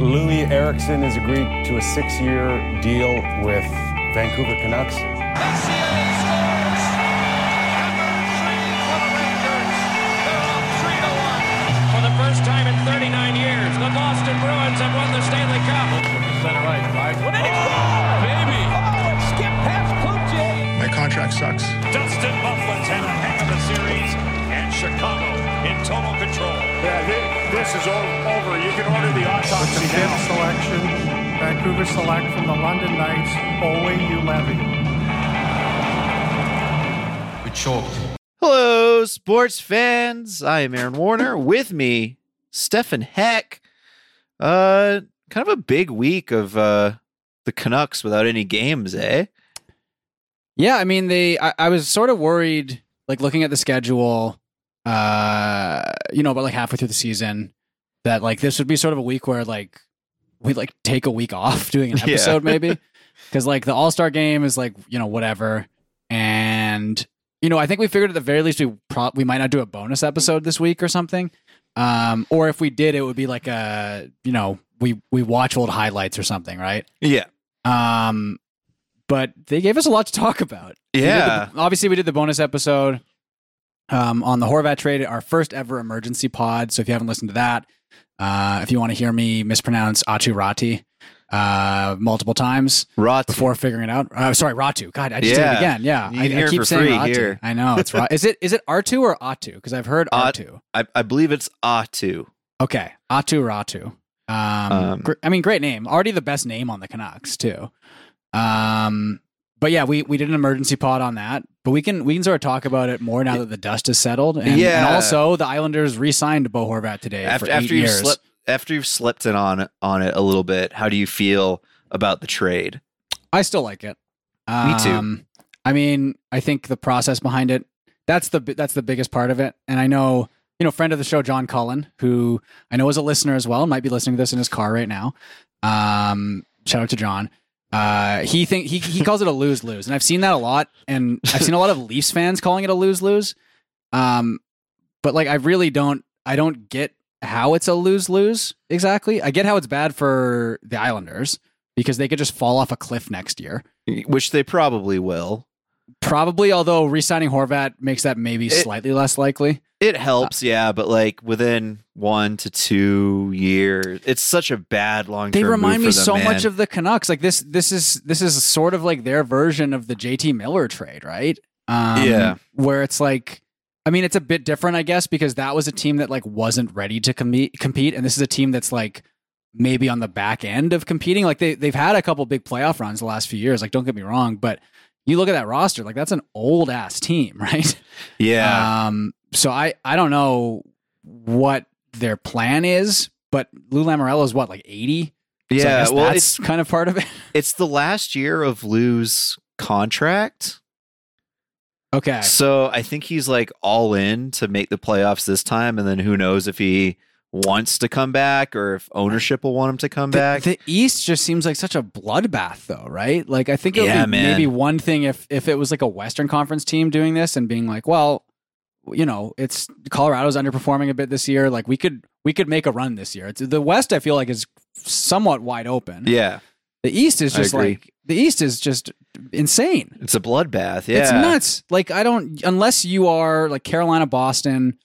Loui Eriksson has agreed to a six-year deal with Vancouver Canucks. With autopsy the fifth selection, Vancouver select from the London Knights, Owe levy. We choked. Hello, sports fans. I am Aaron Warner. With me, Stefan Heck. Uh, kind of a big week of uh the Canucks without any games, eh? Yeah, I mean they I, I was sort of worried like looking at the schedule uh you know about like halfway through the season that like this would be sort of a week where like we like take a week off doing an Yeah. episode maybe cuz like the All-Star game is like, you know, whatever. And you know, I think we figured at the very least we pro- we might not do a bonus episode this week or something. Um or if we did it would be like a, you know, we we watch old highlights or something, right? Yeah. Um, but they gave us a lot to talk about. We the- Yeah. obviously, we did the bonus episode um, on the Horvat trade, our first ever emergency pod. So if you haven't listened to that, uh, if you want to hear me mispronounce Achu Rati uh, multiple times before figuring it out, uh, sorry, Ratu. God, I just did Yeah. it again. Yeah, You I, can I keep saying Ratu. here. I know it's right. Is it is it Artu or Atu? Because I've heard At- Artu. I, I believe it's Atu. Okay, Atu Ratu. Um, Um, gr- I mean, great name. Already the best name on the Canucks too. Um, but yeah, we we did an emergency pod on that. But we can we can sort of talk about it more now that the dust has settled. And, Yeah. and also the Islanders re-signed Bo Horvat today After after you've slept after you've slept in on on it a little bit, how do you feel about the trade? I still like it. Me too. Um, I mean, I think the process behind it that's the that's the biggest part of it. And I know, you know, friend of the show John Cullen, who I know is a listener as well, might be listening to this in his car right now. Um, shout out to John. Uh, he think he he calls it a lose lose, and I've seen that a lot, and I've seen a lot of Leafs fans calling it a lose lose. Um, but like I really don't I don't get how it's a lose lose exactly. I get how it's bad for the Islanders because they could just fall off a cliff next year. Which they probably will. Probably, although re-signing Horvat makes that maybe It- slightly less likely. It helps, yeah, but like within one to two years, it's such a bad long term. They remind me them, so man. much of the Canucks. Like this, this is this is sort of like their version of the JT Miller trade, right? Um, Yeah. where it's like, I mean, it's a bit different, I guess, because that was a team that like wasn't ready to compete, compete, and this is a team that's like maybe on the back end of competing. Like they they've had a couple big playoff runs the last few years. Like don't get me wrong, but you look at that roster, like that's an old ass team, right? yeah. Um, so I I don't know what their plan is, but Lou Lamoriello is what like eighty. So yeah, guess well, that's kind of part of it. it's the last year of Lou's contract, Okay, so I think he's like all in to make the playoffs this time, and then who knows if he wants to come back or if ownership will want him to come the, back. the East just seems like such a bloodbath, though, right? Like I think it would Yeah, be man. maybe one thing if if it was like a Western Conference team doing this and being like, well, you know, it's Colorado's underperforming a bit this year. Like we could we could make a run this year. It's, the West, I feel like, is somewhat wide open. yeah, The East is just like the East is just insane. it's a bloodbath. Yeah, It's nuts. Like I don't unless you are like Carolina, Boston,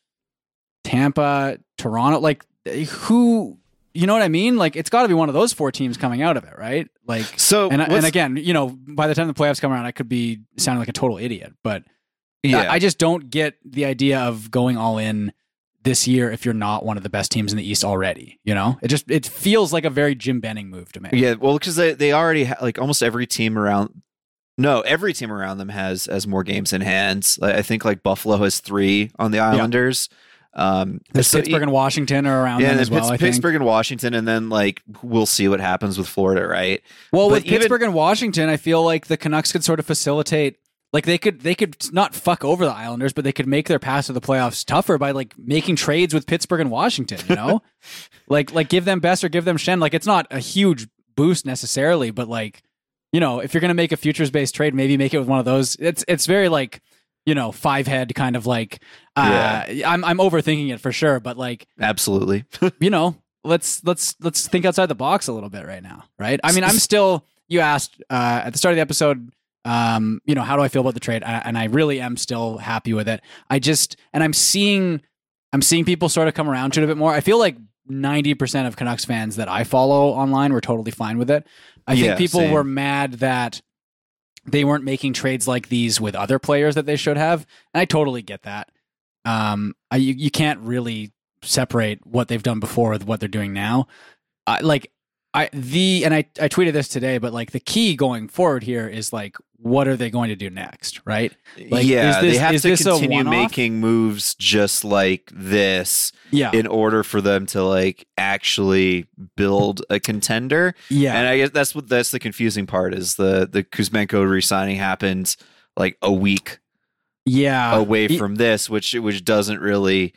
Tampa, Toronto, like who you know what I mean? Like it's got to be one of those four teams coming out of it, right? Like So and and again, you know, by the time the playoffs come around, I could be sounding like a total idiot, but yeah, I, I just don't get the idea of going all in this year if you're not one of the best teams in the East already. You know, it just it feels like a very Jim Benning move to me. Yeah, well, because they, they already ha- like almost every team around. No, every team around them has has more games in hands. I think like Buffalo has three on the Islanders. Um, so- Pittsburgh and Washington are around yeah, them as well. Pitts- I think. Pittsburgh and Washington, and then like we'll see what happens with Florida, right? Well, But with even- Pittsburgh and Washington, I feel like the Canucks could sort of facilitate. Like they could, they could not fuck over the Islanders, but they could make their path to the playoffs tougher by like making trades with Pittsburgh and Washington. You know, like like give them Best or give them Schenn. Like it's not a huge boost necessarily, but like you know, if you're gonna make a futures based trade, maybe make it with one of those. It's it's very like you know five head kind of like. Uh, I'm I'm overthinking it for sure, but like Absolutely. you know, let's let's let's think outside the box a little bit right now, right? I mean, I'm still. You asked uh, at the start of the episode, um, you know, how do I feel about the trade? I, and I really am still happy with it. I just and I'm seeing, I'm seeing people sort of come around to it a bit more. I feel like 90% of Canucks fans that I follow online were totally fine with it. I Yeah, think people same. were mad that they weren't making trades like these with other players that they should have, and I totally get that. Um, I, you, you can't really separate what they've done before with what they're doing now. I, like I the and I I tweeted this today, but like the key going forward here is like what are they going to do next, right? Like, yeah, is this- they have to continue making moves just like this Yeah, in order for them to like actually build a contender. yeah, And I guess that's what that's the confusing part is the the Kuzmenko re-signing happened like a week yeah. away from this, which which doesn't really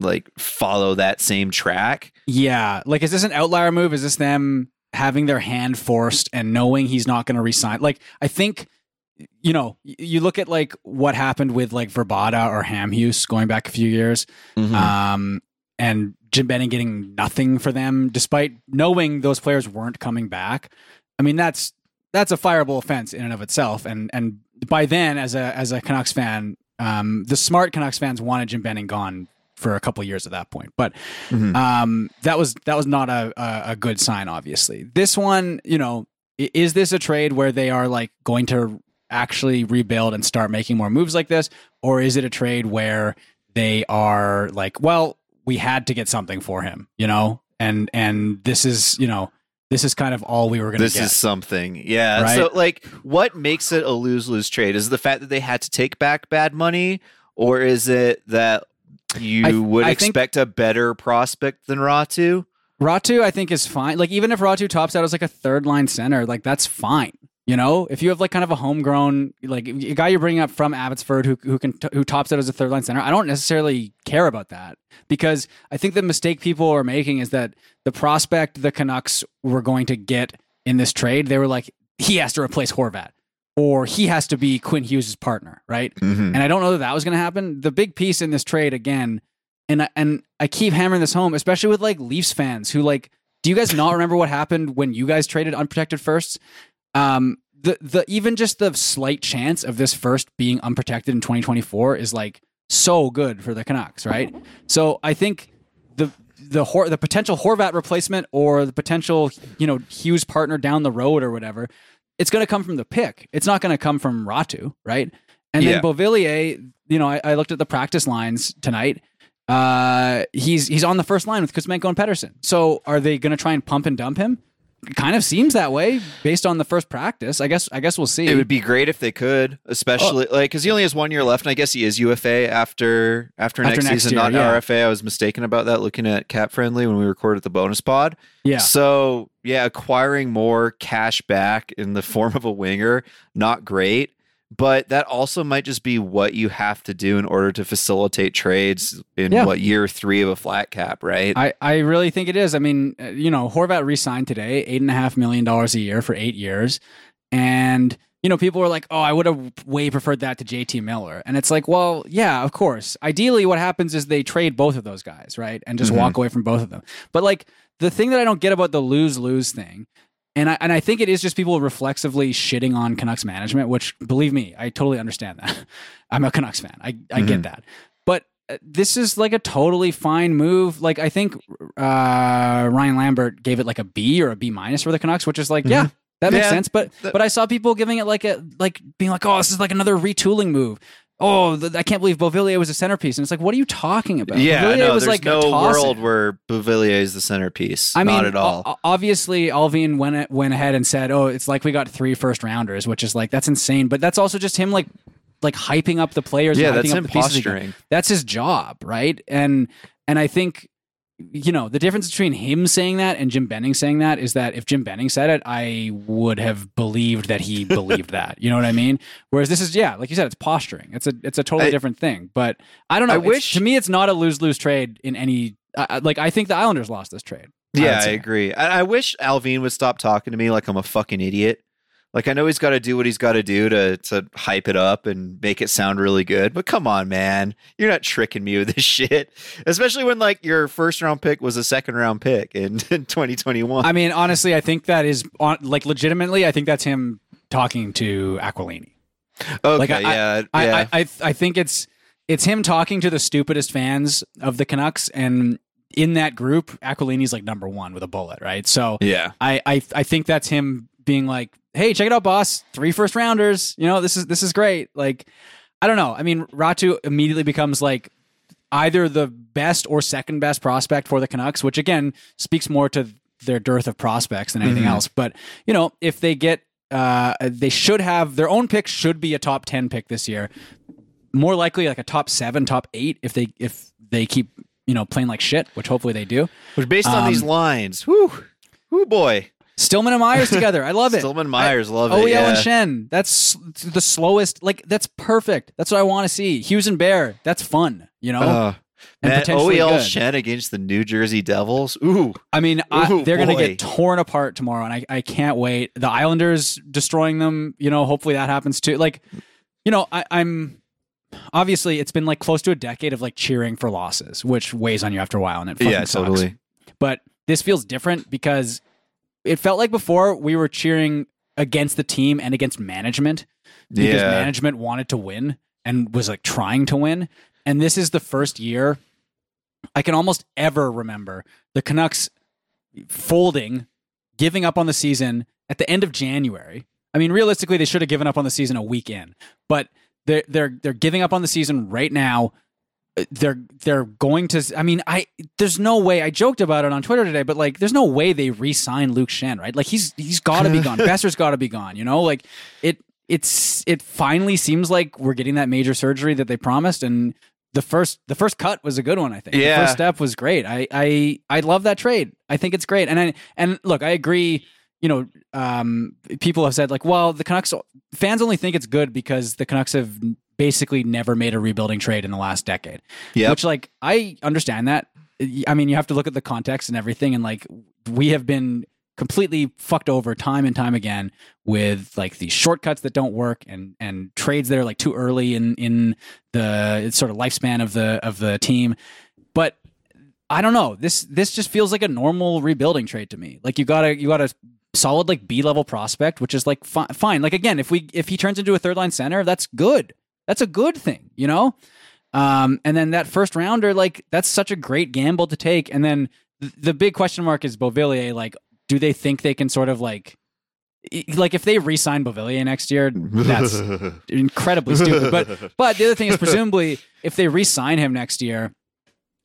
like follow that same track. Yeah. Like, is this an outlier move? Is this them having their hand forced and knowing he's not going to resign? Like, I think, you know, you look at like what happened with like Vrbata or Hamhuis going back a few years, Mm-hmm. um, and Jim Benning getting nothing for them despite knowing those players weren't coming back. I mean, that's that's a fireable offense in and of itself. And and by then, as a as a Canucks fan, um, the smart Canucks fans wanted Jim Benning gone for a couple years at that point. But Mhm. um, that was that was not a, a good sign. Obviously, this one, you know, is this a trade where they are like going to actually rebuild and start making more moves like this, or is it a trade where they are like, well, we had to get something for him, you know, and and this is you know this is kind of all we were going to do. this get. is something. Yeah. Right? So like what makes it a lose-lose trade? Is it the fact that they had to take back bad money or is it that you I- would I think- expect a better prospect than Ratu? Ratu, I think, is fine. Like, even if Ratu tops out as like a third line center, like that's fine. You know, if you have like kind of a homegrown, like a guy you're bringing up from Abbotsford who who can who tops out as a third line center, I don't necessarily care about that because I think the mistake people are making is that the prospect the Canucks were going to get in this trade, they were like, he has to replace Horvat or he has to be Quinn Hughes' partner, right? Mm-hmm. And I don't know that that was going to happen. The big piece in this trade again, and I, and I keep hammering this home, especially with like Leafs fans who like, do you guys not remember what happened when you guys traded unprotected firsts? Um, the the even just the slight chance of this first being unprotected in 2024 is like so good for the Canucks, right? So I think the the Hor- the potential Horvat replacement or the potential you know Hughes partner down the road or whatever, it's going to come from the pick. It's not going to come from Ratu, right? And Yeah. then Beauvillier, you know, I, I looked at the practice lines tonight. Uh, he's he's on the first line with Kuzmenko and Pettersson. So are they going to try and pump and dump him? Kind of seems that way based on the first practice. I guess I guess we'll see. It would be great if they could, especially Oh. like because he only has one year left, and I guess he is UFA after after, After next, next season, year, not yeah. RFA. I was mistaken about that. Looking at Cap Friendly when we recorded the bonus pod. yeah. So yeah, acquiring more cash back in the form of a winger, not great. But that also might just be what you have to do in order to facilitate trades in Yeah. what year three of a flat cap, right? I, I really think it is. I mean, uh, you know, Horvat re-signed today, eight and a half million dollars a year for eight years, and you know, people were like, "Oh, I would have way preferred that to JT Miller," and it's like, well, yeah, of course. Ideally, what happens is they trade both of those guys, right, and just Mhm. walk away from both of them. But like the thing that I don't get about the lose lose thing. And I, and I think it is just people reflexively shitting on Canucks management, which believe me, I totally understand that. I'm a Canucks fan. I, I get Mhm. that. But uh, this is like a totally fine move. Like I think uh, Ryan Lambert gave it like a B or a B minus for the Canucks, which is like, yeah, that makes Yeah, sense. But that- but I saw people giving it like a like being like, oh, this is like another retooling move. Oh, th- I can't believe Beauvillier was a centerpiece, and it's like, what are you talking about? yeah, Beauvillier no, was there's like a no world where Beauvillier is the centerpiece. I mean, not at all. o- obviously, Allvin went went ahead and said, "Oh, it's like we got three first rounders," which is like that's insane. But that's also just him like like hyping up the players. yeah, and that's up him the pieces he got. posturing. That's his job, right? And and I think you know the difference between him saying that and Jim Benning saying that is that if Jim Benning said it, I would have believed that he believed that. You know what I mean? Whereas this is yeah, like you said, it's posturing. It's a it's a totally I- different thing. But I don't know. I wish- to me, it's not a lose lose trade in any. Uh, like I think the Islanders lost this trade. Yeah, I say. agree. I, I wish Allvin would stop talking to me like I'm a fucking idiot. Like I know he's got to do what he's got to do to to hype it up and make it sound really good. But come on, man, you're not tricking me with this shit. Especially when like your first round pick was a second round pick in, in 2021. I mean, honestly, I think that is on like legitimately. I think that's him talking to Aquilini. okay, like, I- yeah, I, yeah. I, I I think it's it's him talking to the stupidest fans of the Canucks, and in that group, Aquilini's like number one with a bullet, right? So yeah. I I I think that's him being like, "Hey, check it out, boss! Three first rounders. You know, this is this is great." Like, I don't know. I mean, Ratu immediately becomes like either the best or second best prospect for the Canucks, which again speaks more to their dearth of prospects than anything else. But you know, if they get, uh, they should have their own pick should be a top ten pick this year. More likely, like a top seven, top eight, if they if they keep you know playing like shit, which hopefully they do. Which based on Um, these lines, whoo, whoo boy, Stillman and Myers together, I love it. Stillman Myers, love OEL it. Yeah. and Schenn. That's the slowest. Like that's perfect. That's what I want to see. Hughes and Bear. That's fun. You know. Uh, And man, OEL good. Schenn against the New Jersey Devils. Ooh, I mean, I, Ooh, they're going to get torn apart tomorrow, and I, I can't wait. The Islanders destroying them. You know, hopefully that happens too. Like, you know, I, I'm obviously it's been like close to a decade of like cheering for losses, which weighs on you after a while, and it fucking yeah, sucks. totally. but this feels different because it felt like before we were cheering against the team and against management because Yeah, management wanted to win and was like trying to win. And this is the first year I can almost ever remember the Canucks folding, giving up on the season at the end of January. I mean, realistically, they should have given up on the season a week in, but they're they're they're giving up on the season right now. Uh, They're they're going to. I mean, I there's no way. I joked about it on Twitter today, but like, there's no way they re-sign Luke Schenn, right? Like, he's he's got to be gone. Boeser's got to be gone. You know, like it it's it finally seems like we're getting that major surgery that they promised, and the first the first cut was a good one. I think the Yeah. first step was great. I I I love that trade. I think it's great, and I and look, I agree. You know, um, people have said like, well, the Canucks fans only think it's good because the Canucks have basically never made a rebuilding trade in the last decade. Yep. Which, like, I understand that. I mean, you have to look at the context and everything, and like, we have been completely fucked over time and time again with like these shortcuts that don't work and and trades that are like too early in in the sort of lifespan of the of the team. But I don't know. This this just feels like a normal rebuilding trade to me. Like you got to you got a solid like B level prospect, which is like fi- fine. Like again, if we if he turns into a third line center, that's good. That's a good thing, you know. Um, and then that first rounder, like that's such a great gamble to take. And then th- the big question mark is Beauvillier. Like, do they think they can sort of like, like if they re-sign Beauvillier next year, that's incredibly stupid. But but the other thing is presumably if they re-sign him next year,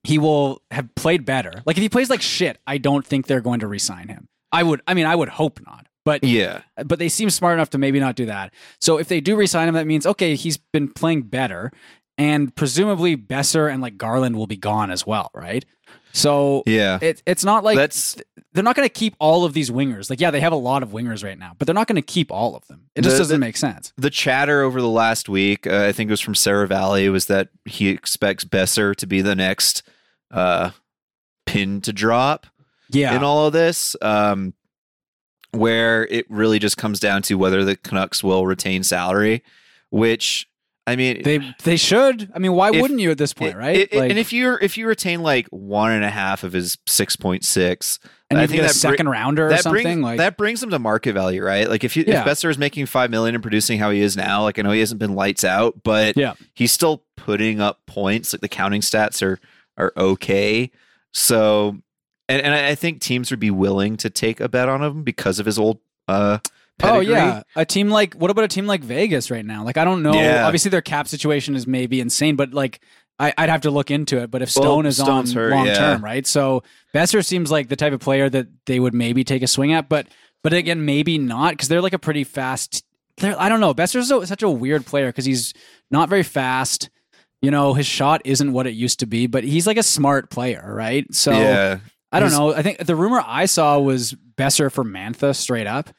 he will have played better. Like if he plays like shit, I don't think they're going to re-sign him. I would. I mean, I would hope not. But yeah, but they seem smart enough to maybe not do that. So if they do resign him, that means okay, he's been playing better, and presumably Boeser and like Garland will be gone as well, right? So yeah. it, it's not like That's they're not going to keep all of these wingers. Like yeah, they have a lot of wingers right now, but they're not going to keep all of them. It just The- doesn't the- make sense. the chatter over the last week. Uh, I think it was from Sarah Valley. Was that he expects Boeser to be the next uh, pin to drop Yeah, in all of this? Um, where it really just comes down to whether the Canucks will retain salary, which I mean, they they should. I mean, why If- wouldn't you at this point, it- right? it- Like, and if you're if you retain like one and a half of his six point six, and I think that second rounder or that something brings like that brings him to market value, right? Like if you Yeah. if Boeser is making five million and producing how he is now, like I know he hasn't been lights out, but Yeah. he's still putting up points. Like the counting stats are are okay. So and, and I think teams would be willing to take a bet on him because of his old uh Oh yeah, a team like what about a team like Vegas right now? Like I don't know. Yeah. Obviously their cap situation is maybe insane, but like I, I'd have to look into it. But if Well, Stone is Stone's on long yeah. term, right? So Boeser seems like the type of player that they would maybe take a swing at, but but again maybe not because they're like a pretty fast. They're, I don't know. Boeser's so, such a weird player because he's not very fast. You know, his shot isn't what it used to be, but he's like a smart player, right? So yeah. I don't know. I think the rumor I saw was Boeser for Mantha straight up,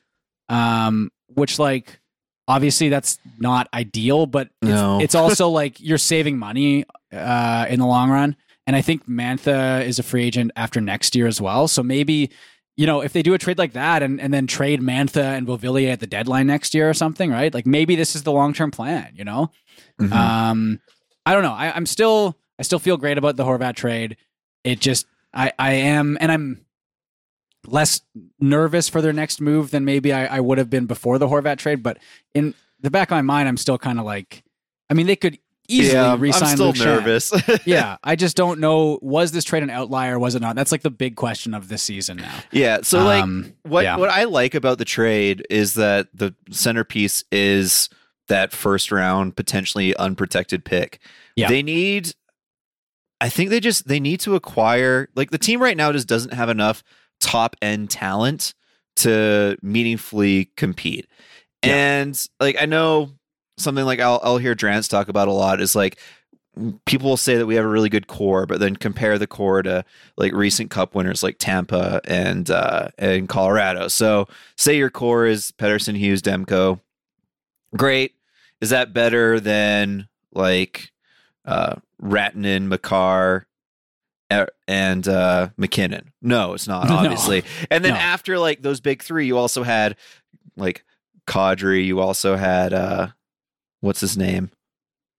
um, which like obviously that's not ideal, but it's, No. it's also like you're saving money uh, in the long run. And I think Mantha is a free agent after next year as well. So maybe you know, if they do a trade like that and, and then trade Mantha and Beauvillier at the deadline next year or something, right? Like maybe this is the long term plan, you know? Mhm. Um, I don't know. I, I'm still, I still feel great about the Horvat trade. It just, I, I am, and I'm less nervous for their next move than maybe I, I would have been before the Horvat trade. But in the back of my mind, I'm still kind of like, I mean, they could easily yeah, I'm still Luke nervous. yeah, I just don't know. Was this trade an outlier? or Was it not? That's like the big question of this season now. yeah. So like, Um, what yeah. what I like about the trade is that the centerpiece is that first round potentially unprotected pick. Yeah. They need I think they just they need to acquire like the team right now just doesn't have enough top end talent to meaningfully compete. And like I know something like I'll I'll hear Drance talk about a lot is like people will say that we have a really good core, but then compare the core to like recent cup winners like Tampa and uh and Colorado. So say your core is Pettersson, Hughes, Demko. Great. Is that better than like uh Rantanen, Makar, uh, and uh MacKinnon? No, it's not, No. obviously. And then No. after like those big three, you also had like Kadri, you also had uh what's his name?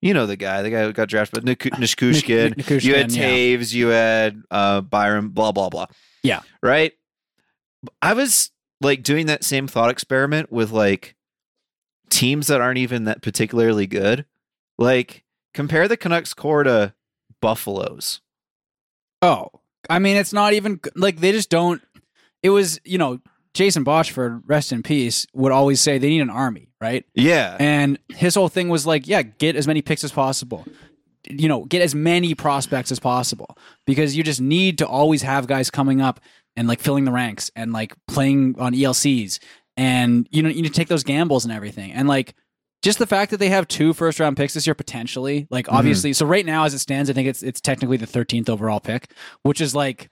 You know the guy, the guy who got drafted, but Nik- Nishkushkin. Nik- Nichushkin, you had yeah. Toews, you had uh Byron, blah blah blah. Yeah. Right? I was like doing that same thought experiment with like teams that aren't even that particularly good. Like compare the Canucks core to Buffalo's. Oh, I mean, it's not even like they just don't. It was, you know, Jason Botchford, rest in peace, would always say they need an army, right? Yeah. And his whole thing was like, yeah, get as many picks as possible. You know, get as many prospects as possible because you just need to always have guys coming up and like filling the ranks and like playing on ELCs. And you know, you need to take those gambles and everything. And like just the fact that they have two first round picks this year potentially, like obviously, so right now as it stands, I think it's it's technically the 13th overall pick, which is like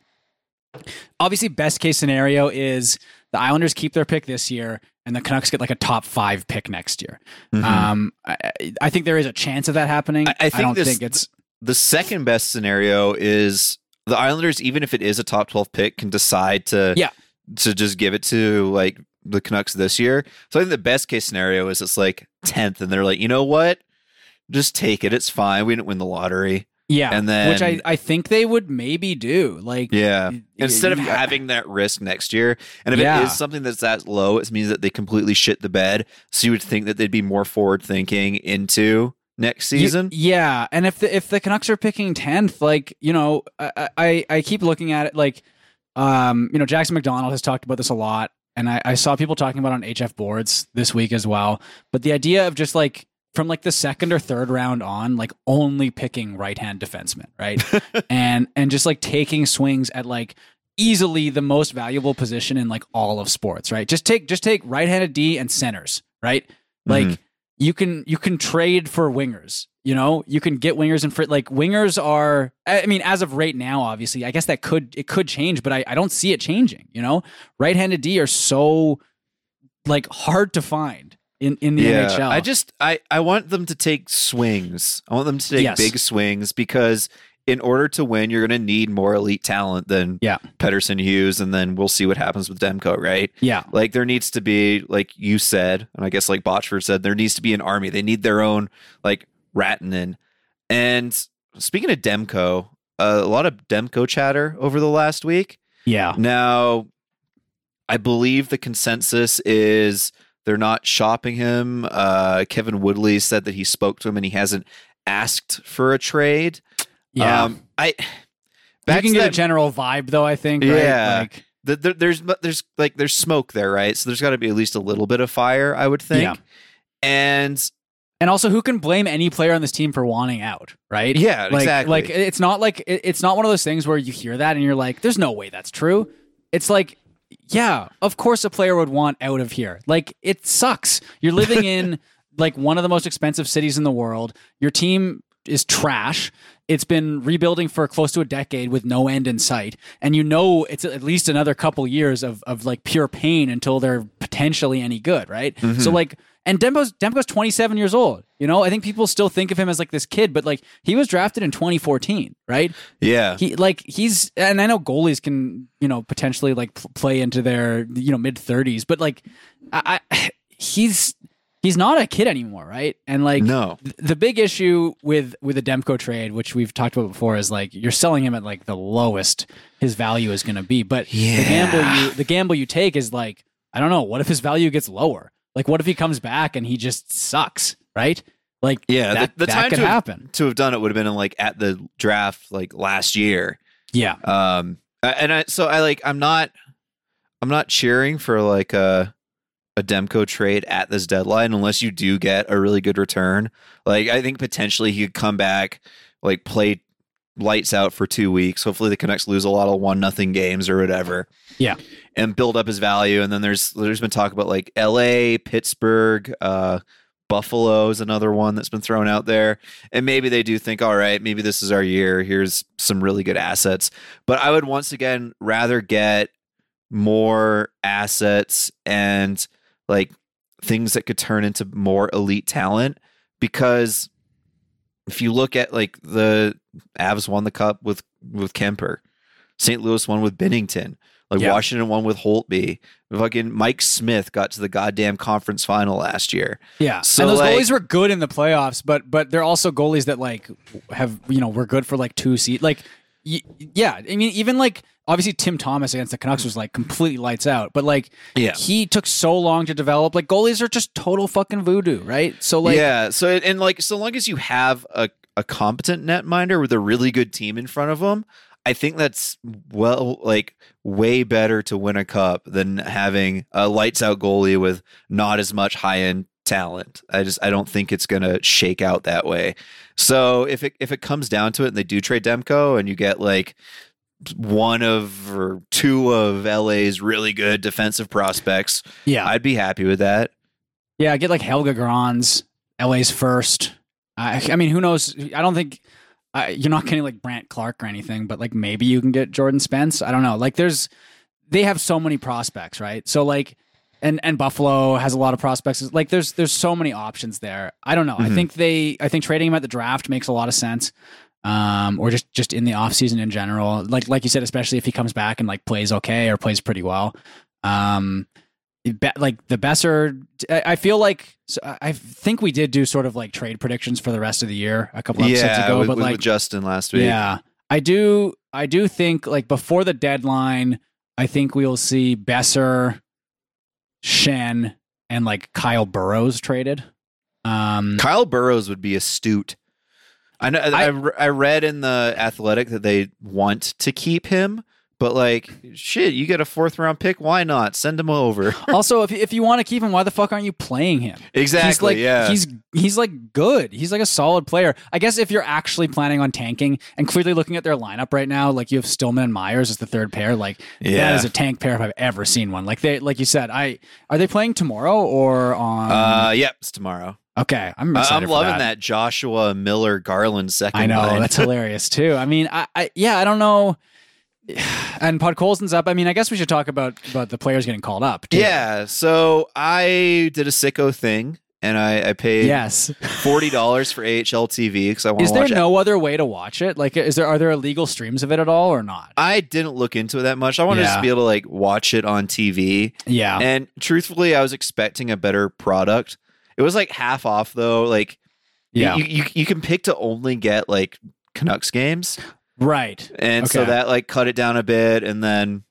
obviously best case scenario is the Islanders keep their pick this year and the Canucks get like a top five pick next year. Um, I, I think there is a chance of that happening. I- I think don't this- think it's the second best scenario is the Islanders, even if it is a top twelve pick, can decide to Yeah. to just give it to like the Canucks this year. So I think the best case scenario is it's like tenth, and they're like, you know what, just take it. It's fine. We didn't win the lottery. yeah, and then- which I, I think they would maybe do. Like Yeah. Instead of having that risk next year, and if Yeah. it is something that's that low, it means that they completely shit the bed. So you would think that they'd be more forward thinking into next You- season. yeah, and if the if the Canucks are picking tenth, like you know, I, I I keep looking at it like, um, you know, Jackson McDonald has talked about this a lot, and I, I saw people talking about on HF boards this week as well. But the idea of just like from like the second or third round on, like only picking right hand defensemen, right, and and just like taking swings at like easily the most valuable position in like all of sports, right? Just take just take right handed D and centers, right? Like Mhm. You can you can trade for wingers. You know, you can get wingers and for like wingers are. I mean, as of right now, obviously, I guess that could it could change, but I, I don't see it changing. You know, right-handed D are so like hard to find in in the NHL. I just I I want them to take swings. I want them to take Yes. big swings because in order to win, you're going to need more elite talent than Yeah. Pettersson Hughes, and then we'll see what happens with Demko, right? yeah Like there needs to be, like you said, and I guess like Botchford said, there needs to be an army. They need their own like Rantanen. And speaking of Demko, uh, a lot of Demko chatter over the last week. yeah Now, I believe the consensus is they're not shopping him. Uh, Kevin Woodley said that he spoke to him and he hasn't asked for a trade. Yeah. Um, I you can to get that, a general vibe though. I think. right? Yeah. Like, the, there- there's there's like there's smoke there, right? So there's got to be at least a little bit of fire, I would think. Yeah. And and also, who can blame any player on this team for wanting out? Right. yeah, like, exactly. Like it's not like it's not one of those things where you hear that and you're like, "There's no way that's true." It's like, yeah, of course a player would want out of here. Like it sucks. You're living in like one of the most expensive cities in the world. Your team is trash. It's been rebuilding for close to a decade with no end in sight, and you know it's at least another couple years of of like pure pain until they're potentially any good, right? Mm-hmm. So like And Demko's Demko's 27 years old. You know, I think people still think of him as like this kid, but like he was drafted in 2014, right? Yeah. He like he's and I know goalies can you know potentially like pl- play into their you know mid 30s, but like I, I he's he's not a kid anymore, right? And like No. th- the big issue with with the Demko trade, which we've talked about before, is like you're selling him at like the lowest his value is going to be. But yeah. the gamble you the gamble you take is like I don't know. What if his value gets lower? Like what if he comes back and he just sucks, right? Like Yeah, that, the, the that time could to have, happen. to have done it would have been like at the draft like last year. Yeah, Um, and I so I like I'm not I'm not cheering for like a a Demko trade at this deadline unless you do get a really good return. Like I think potentially he could come back, like play lights out for two weeks. Hopefully the Canucks lose a lot of one nothing games or whatever. Yeah. and build up his value. And then there's there's been talk about like L.A., Pittsburgh, uh, Buffalo is another one that's been thrown out there. And maybe they do think, all right, maybe this is our year. Here's some really good assets. But I would once again rather get more assets and like things that could turn into more elite talent because if you look at like the Avs won the cup with with Kuemper, St. Louis won with Binnington, like Yeah. Washington won with Holtby. Fucking Mike Smith got to the goddamn conference final last year. yeah. So, and those like- goalies were good in the playoffs, but but they're also goalies that like have you know were good for like two seat. Like yeah, I mean even like obviously Tim Thomas against the Canucks was like completely lights out, but like Yeah. he took so long to develop. Like goalies are just total fucking voodoo, right? So like yeah. So and like so long as you have a a competent netminder with a really good team in front of them, I think that's well like way better to win a cup than having a lights out goalie with not as much high end talent. I just I don't think it's gonna shake out that way. So if it if it comes down to it and they do trade Demko and you get like one of or two of LA's really good defensive prospects, yeah, I'd be happy with that. yeah. I get like Helge Grans, LA's first. I, I mean, who knows? I don't think. I, you're not getting like Brandt Clarke or anything, but like maybe you can get Jordan Spence. I don't know. Like there's, they have so many prospects, right? So like, and and Buffalo has a lot of prospects. Like there's there's so many options there. I don't know. I Mhm. think they I think trading him at the draft makes a lot of sense. Um, or just just in the offseason in general. Like like you said, especially if he comes back and like plays okay or plays pretty well. Um, be, like the Boeser, I I feel like so I I think we did do sort of like trade predictions for the rest of the year a couple episodes yeah, ago, with, but with- like with Justin last week. yeah, I do. I do think like before the deadline, I think we will see Boeser, Schenn, and like Kyle Burroughs traded. Um, Kyle Burroughs would be astute. I know. I, I, I read in the Athletic that they want to keep him, but like, shit, you get a fourth round pick. Why not send him over? also, if if you want to keep him, why the fuck aren't you playing him? exactly. He's like yeah. he's he's like good. He's like a solid player. I guess if you're actually planning on tanking and clearly looking at their lineup right now, like you have Stillman and Myers as the third pair, like that Yeah. is a tank pair if I've ever seen one. Like they like you said, I are they playing tomorrow or on uh, yep, it's tomorrow. Okay, I'm excited I'm loving that. that. Joshua Miller Garland second. I know line. that's hilarious too. I mean, I, I yeah, I don't know. And Podkolzin's up. I mean, I guess we should talk about about the players getting called up. too. yeah. So I did a sicko thing, and I, I paid Yes. forty dollars for AHL TV because I want Is to there watch it. no other way to watch it? Like, is there are there illegal streams of it at all or not? I didn't look into it that much. I wanted to Yeah. just be able to like watch it on TV. Yeah. And truthfully, I was expecting a better product. It was like half off though. Like yeah. you, you you can pick to only get like Canucks games. Right. And so that like cut it down a bit and then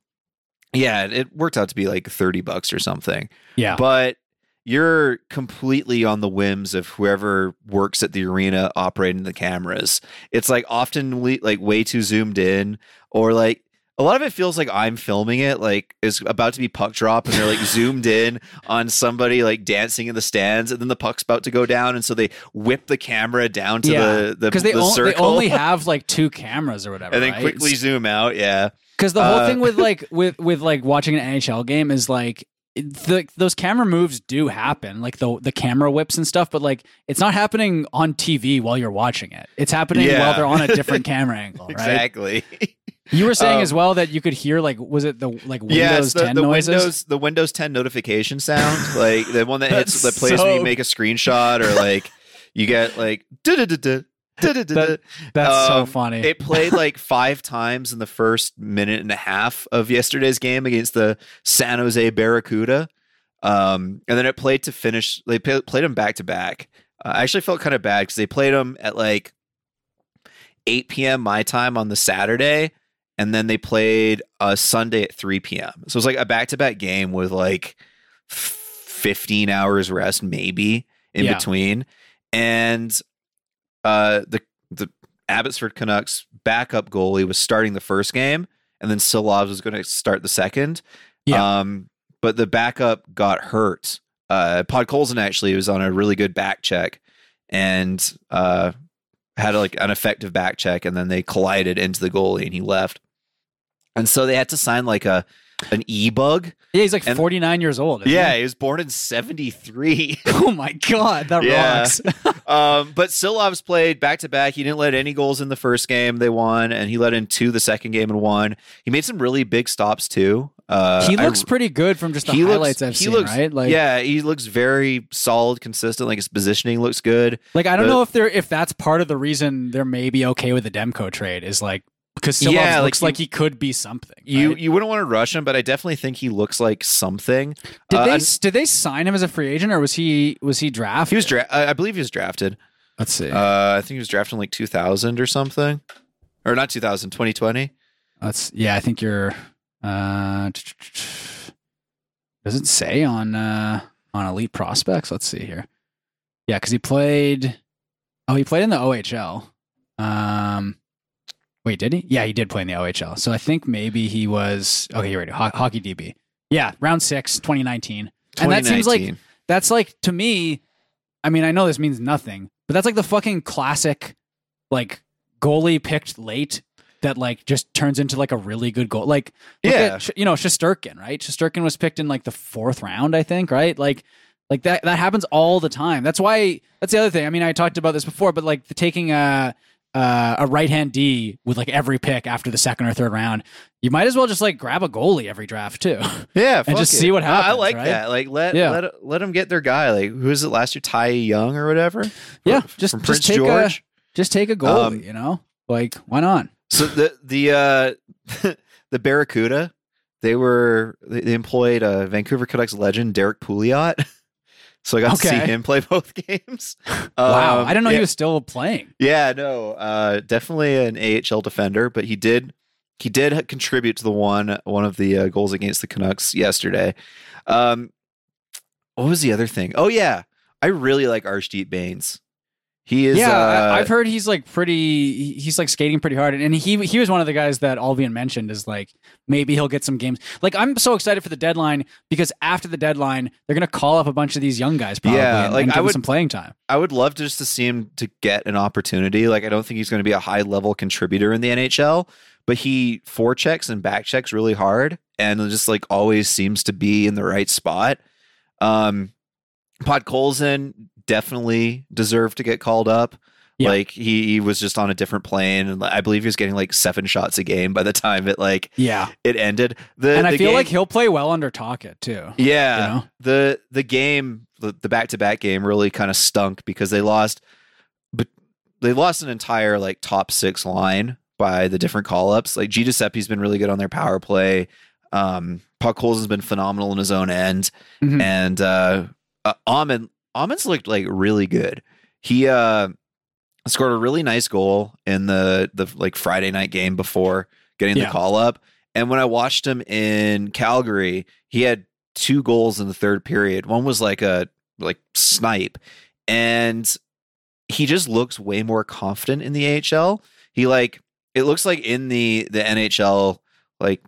yeah, it worked out to be like 30 bucks or something. Yeah. But you're completely on the whims of whoever works at the arena operating the cameras. It's like often like way too zoomed in or like a lot of it feels like I'm filming it, like it's about to be puck drop, and they're like zoomed in on somebody like dancing in the stands, and then the puck's about to go down, and so they whip the camera down to yeah. the the, Because they, the on- they only have like two cameras or whatever. and then right? quickly zoom out. Yeah, Because the whole Uh, thing with like with with like watching an NHL game is like the those camera moves do happen, like the the camera whips and stuff, but like it's not happening on TV while you're watching it. It's happening Yeah. while they're on a different camera angle, right? exactly. You were saying Um, as well that you could hear like was it the like Windows yeah, the, 10 the noises? Windows the Windows 10 notification sound, like the one that hits that plays when you make a screenshot or like you get like. That- That's so Um, funny. It played like five times in the first minute and a half of yesterday's game against the San Jose Barracuda. Um, and then it played to finish. They played them back to back. Uh, I actually felt kind of bad because they played them at like 8 p.m. my time on the Saturday, and then they played a Sunday at 3 p.m. So it was like a back to back game with like 15 hours rest, maybe in Yeah. between. And uh, the the Abbotsford Canucks backup goalie was starting the first game, and then Silov was going to start the second. Yeah. Um, but the backup got hurt. Uh, Podkolzin actually was on a really good back check and uh, had like an effective back check, and then they collided into the goalie, and he left. And so they had to sign like a an e bug. yeah, he's like and- 49 years old. Yeah, he? he was born in '73. Oh my god, that Yeah. rocks. um, but Silov's played back to back. He didn't let any goals in the first game. They won, and he let in two the second game and won. He made some really big stops too. Uh, he I- looks pretty good from just the he looks- highlights I've he seen, looks- right? Like, yeah, he looks very solid, consistent. Like his positioning looks good. like I don't the- know if they're if that's part of the reason they're maybe okay with the Demko trade is like because Silov Yeah, like looks like, you- he could be something. You right? you wouldn't want to rush him, but I definitely think he looks like something. did Uh, they and did they sign him as a free agent or was he was he drafted? he was dra- I I believe he was drafted. Let's see. Uh, I think he was drafted in like 2000 or something, or not 2000, 2020. Let's yeah, I think you're uh does it say on uh on elite prospects? Let's see here. Yeah, because he played oh he played in the OHL. Um wait, did he? Yeah, he did play in the OHL. So I think maybe he was okay, you're right. Ho- hockey DB. Yeah, round six, 2019. And that seems like 2019. that's like to me i mean i know this means nothing but that's like the fucking classic like goalie picked late that like just turns into like a really good goal like look Yeah. at, Sh- you know Shesterkin, right Shesterkin was picked in like the fourth round i think right like like that that happens all the time that's why that's the other thing i mean i talked about this before but like the taking a uh, a right hand D with like every pick after the second or third round, you might as well just like grab a goalie every draft too. Yeah, fuck just it. see what happens. I like right? that. Like let Yeah. let let them get their guy. Like who is it last year? Ty Young or whatever. Yeah, just- just Prince take a- George. just take a goalie, Um, you know? Like, why not? So the the uh the Barracuda, they were they, they employed uh, Vancouver Canucks legend Derrick Pouliot. So I got to see him play both games. wow, Um, I didn't know yeah, he was still playing. Yeah, no, uh, definitely an AHL defender, but he did he did contribute to the one one of the uh, goals against the Canucks yesterday. Um, what was the other thing? Oh yeah, I really like Arshdeep Bains. He is. yeah, uh, I've heard he's like pretty. He's like skating pretty hard, and he he was one of the guys that Allvin mentioned is like maybe he'll get some games. Like I'm so excited for the deadline because after the deadline they're gonna call up a bunch of these young guys probably Yeah, and, like, and give I would- some playing time. I would love just to see him to get an opportunity. Like I don't think he's going to be a high level contributor in the NHL, but he forechecks and backchecks really hard, and just like always seems to be in the right spot. Um, Podkolzin definitely deserved to get called up. Yeah. Like he, he was just on a different plane, and I believe he was getting like seven shots a game by the time it like Yeah, it ended. The and I feel game- like he'll play well under Tocchet too. yeah, you know? the the game, the back to back game really kind of stunk because they lost, but they lost an entire like top six line by the different call ups. Like G Giuseppe's been really good on their power play. Um, Puck Holes has been phenomenal in his own end, Mhm. and uh, uh, Aman Aman's looked like really good. He uh scored a really nice goal in the the like Friday night game before getting Yeah. the call up. And when I watched him in Calgary, he had two goals in the third period. One was like a like snipe, and he just looks way more confident in the AHL. He like it looks like in the the NHL like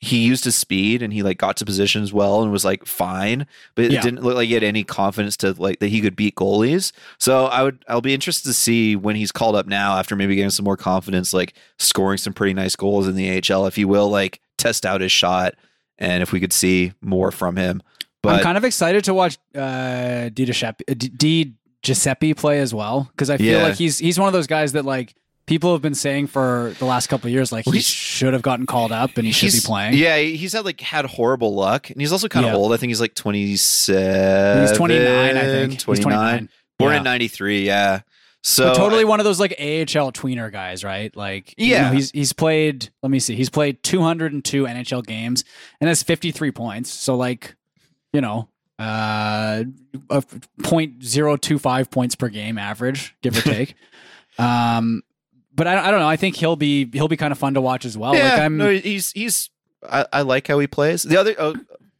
he used his speed and he like got to positions well and was like fine, but it Yeah. didn't look like he had any confidence to like that he could beat goalies. So I would I'll be interested to see when he's called up now after maybe getting some more confidence, like scoring some pretty nice goals in the AHL, if he will like test out his shot and if we could see more from him. But I'm kind of excited to watch uh, Di Giuseppe, uh, D- Giuseppe play as well because I feel Yeah. like he's he's one of those guys that like people have been saying for the last couple of years, like Well, he should have gotten called up and he should be playing. Yeah, he's had like had horrible luck, and he's also kind of Yeah. old. I think he's like twenty seven. He's 29, I think. He's 29. Born Yeah. in ninety three. Yeah. So totally one of those like AHL tweener guys, right? Like, you Yeah. know, he's he's played. Let me see, he's played 202 NHL games and has 53 points. So like, you know, uh, a point zero two five points per game average, give or take. um, but I, I don't know. I think he'll be he'll be kind of fun to watch as well. yeah, like I'm, no, he's he's. I, I like how he plays. The other a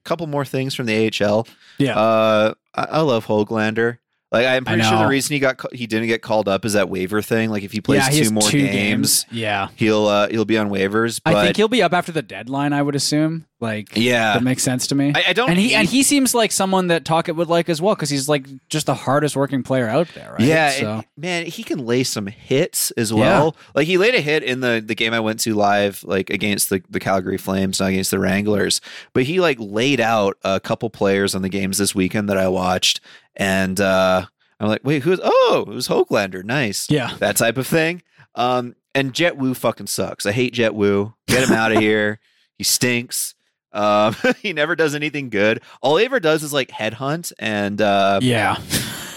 couple more things from the AHL. yeah, Uh, I, I love Hoglander. Like I'm pretty sure the reason he got he didn't get called up is that waiver thing. Like if he plays yeah, he two more two games, Yeah, he'll uh, he'll be on waivers. But I think he'll be up after the deadline. I would assume. Like, yeah, that makes sense to me. I, I don't. and he and he seems like someone that Tocchet would like as well because he's like just the hardest working player out there, right? Yeah, So and, man, he can lay some hits as well. Like he laid a hit in the the game I went to live, like against the the Calgary Flames, not against the Wranglers. But he like laid out a couple players on the games this weekend that I watched, and uh I'm like, wait, who's? Oh, it was Hoglander. Nice, yeah, that type of thing. Um, and Jett Woo fucking sucks. I hate Jett Woo. Get him out of here. He stinks. Um, he never does anything good. All he ever does is like headhunt and uh, yeah,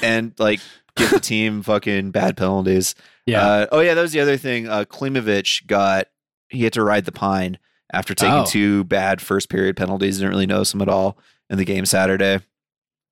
and like give the team fucking bad penalties. yeah. Uh, oh yeah, that was the other thing. Uh, Klimovich got he had to ride the pine after taking Oh. two bad first period penalties. Didn't really notice him at all in the game Saturday.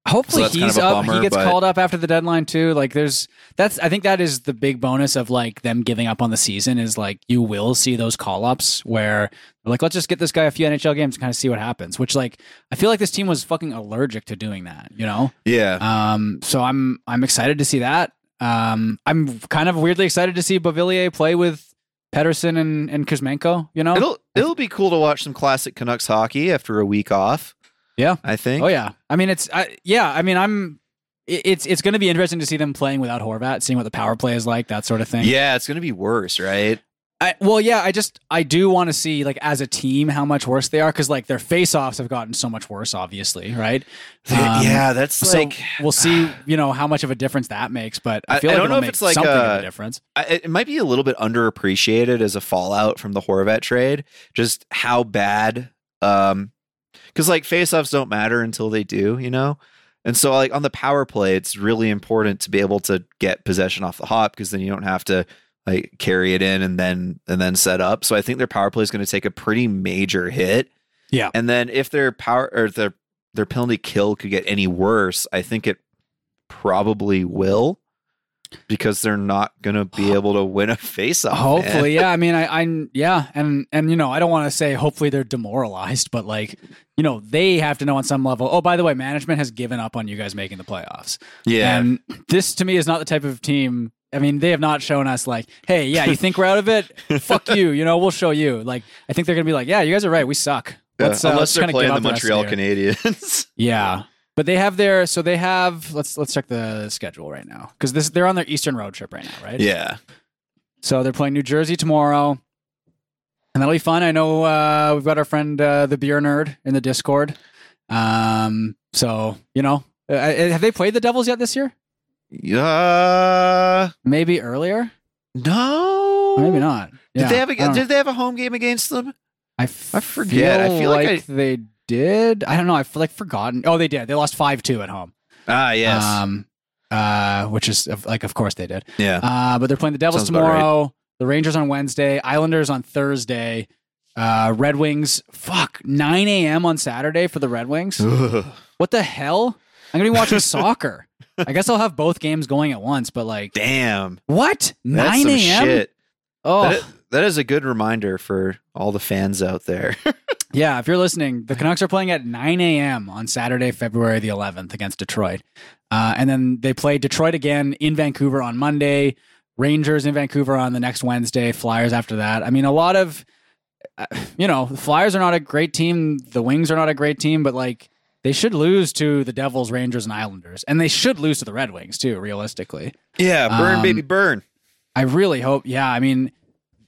Hopefully kind he's of up. bummer, he gets but- called up after the deadline too. Like there's that's I think that is the big bonus of like them giving up on the season is like you will see those call ups where they're like let's just get this guy a few NHL games and kind of see what happens. Which like I feel like this team was fucking allergic to doing that. You know. Yeah, Um. So I'm I'm excited to see that. Um. I'm kind of weirdly excited to see Beauvillier play with Pettersson and and Kuzmenko. You know. it'll it'll be cool to watch some classic Canucks hockey after a week off. Yeah. I think. Oh yeah. I mean, it's I, yeah. I mean, I'm. it- It's it's going to be interesting to see them playing without Horvat, seeing what the power play is like, that sort of thing. Yeah, it's gonna be worse, right? I, well, yeah. I just I do want to see like as a team how much worse they are because like their face-offs have gotten so much worse, obviously, right? Um, yeah, that's So like we'll see, you know, how much of a difference that makes. But I feel I like I don't know if it's like, something of a difference. I, it might be a little bit underappreciated as a fallout from the Horvat trade. Just how bad, um, because like faceoffs don't matter until they do, you know. And so, like on the power play, it's really important to be able to get possession off the hop because then you don't have to like carry it in and then and then set up. So I think their power play is going to take a pretty major hit. Yeah. And then if their power or their their penalty kill could get any worse, I think it probably will because they're not going to be able to win a faceoff. man. Hopefully, yeah. I mean, I, I, yeah, and and you know, I don't want to say hopefully they're demoralized, but like, you know, they have to know on some level. Oh, by the way, management has given up on you guys making the playoffs. Yeah. And this to me is not the type of team. I mean, they have not shown us like, hey, yeah, you think we're out of it? Fuck you. You know, we'll show you. Like, I think they're gonna be like, yeah, you guys are right. We suck. Yeah, Let's, uh, unless let's they're playing the Montreal. Canadiens. Yeah. But they have their so they have let's let's check the schedule right now because this they're on their Eastern road trip right now, right? yeah. So they're playing New Jersey tomorrow, and that'll be fun. I know uh, we've got our friend uh, the beer nerd in the Discord. Um, so you know, uh, have they played the Devils yet this year? Yeah. Maybe earlier, No. Maybe not. Did they have a, know. did they have a home game against them? I, I forget. I feel like I- they did. I don't know. I've like forgotten. Oh, they did. They lost five two at home. Ah, yes. Um, uh, which is like, of course they did. yeah. Uh, but they're playing the Devils Sounds about right. tomorrow. The Rangers on Wednesday. Islanders on Thursday. Uh, Red Wings. Fuck. 9 a.m. on Saturday for the Red Wings. Ugh. What the hell? I'm gonna be watching soccer. I guess I'll have both games going at once. But like, Damn. what? 9 a.m. shit. Oh, That, that is a good reminder for all the fans out there. yeah. If you're listening, the Canucks are playing at 9 a.m. on Saturday, February the 11th against Detroit, uh, and then they play Detroit again in Vancouver on Monday. Rangers in Vancouver on the next Wednesday. Flyers after that. I mean, a lot of, uh, you know, the Flyers are not a great team. The Wings are not a great team, but like they should lose to the Devils, Rangers, and Islanders, and they should lose to the Red Wings too. Realistically, yeah. Burn, Um, baby, burn. I really hope. Yeah, I mean,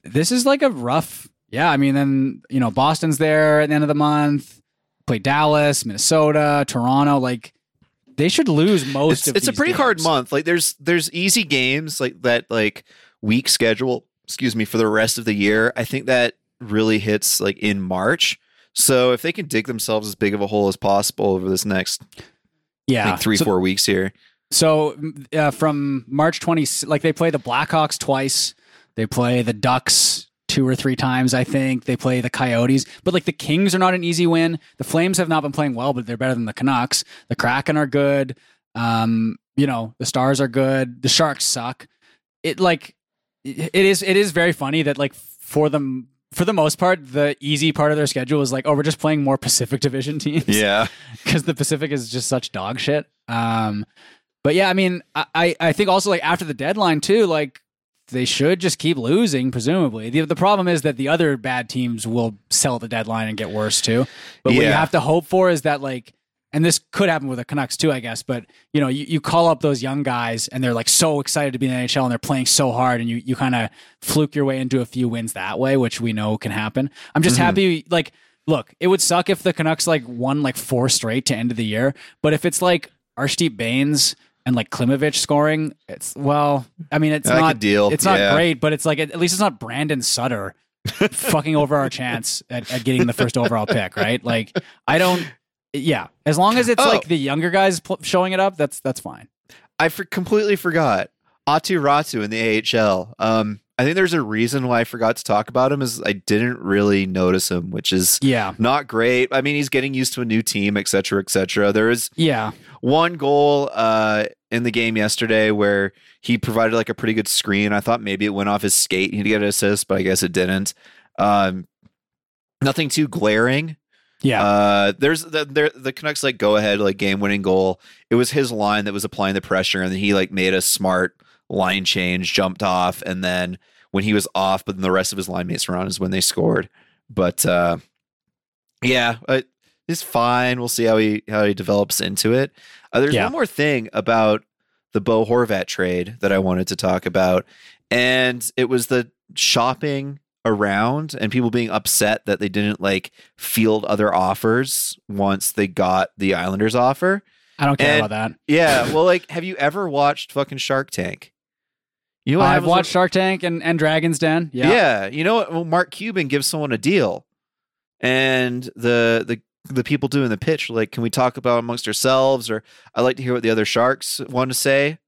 this is like a rough. Yeah, I mean, then you know, Boston's there at the end of the month. Play Dallas, Minnesota, Toronto. Like they should lose most It's, of. it's a pretty hard month. Like there's there's easy games like that like week schedule excuse me, for the rest of the year. I think that really hits like in March. So if they can dig themselves as big of a hole as possible over this next Yeah, like three So- four weeks here, So uh, from March 20, like they play the Blackhawks twice. They play the Ducks two or three times, I think. They play the Coyotes. But like the Kings are not an easy win. The Flames have not been playing well, but they're better than the Canucks. The Kraken are good. Um, you know, the Stars are good. The Sharks suck. It like it is it is very funny that like for them for the most part, the easy part of their schedule is like, oh, we're just playing more Pacific Division teams yeah, because the Pacific is just such dog shit. Um, but yeah, I mean, I I think also like after the deadline too, like they should just keep losing. Presumably, the the problem is that the other bad teams will sell the deadline and get worse too. But what you have to hope for is that like. And this could happen with the Canucks too, I guess. But you know, you, you call up those young guys, and they're like so excited to be in the NHL, and they're playing so hard, and you you kind of fluke your way into a few wins that way, which we know can happen. I'm just mm-hmm. happy. Like, look, it would suck if the Canucks like won like four straight to end of the year, but if it's like Arshdeep Bains and like Klimovich scoring, it's well, I mean, it's I not deal. It's not Yeah. great, but it's like at least it's not Brandon Sutter fucking over our chance at, at getting the first overall pick, right? Like, I don't. Yeah, as long as it's Oh. like the younger guys pl- showing it up, that's that's fine. I for- completely forgot Aatu Räty in the AHL. Um, I think there's a reason why I forgot to talk about him is I didn't really notice him, which is Yeah, not great. I mean, he's getting used to a new team, et cetera, et cetera. There is yeah, one goal uh, in the game yesterday where he provided like a pretty good screen. I thought maybe it went off his skate. He'd get an assist, but I guess it didn't. Um, nothing too glaring. yeah. Uh, there's the there, the Canucks like go ahead like game winning goal. It was his line that was applying the pressure, and then he like made a smart line change, jumped off, and then when he was off, but then the rest of his line mates were on is when they scored. But uh, yeah, uh, it's fine. We'll see how he how he develops into it. Uh, there's Yeah. one more thing about the Bo Horvat trade that I wanted to talk about, and it was the shopping around and people being upset that they didn't like field other offers once they got the Islanders offer. I don't care and- about that. Yeah, well, like, have you ever watched fucking Shark Tank? You know, I've watched Shark Tank and, and Dragon's Den. Yeah. yeah. you know what? Well, Mark Cuban gives someone a deal, and the the the people doing the pitch like, can we talk about amongst ourselves? Or I like to hear what the other sharks want to say.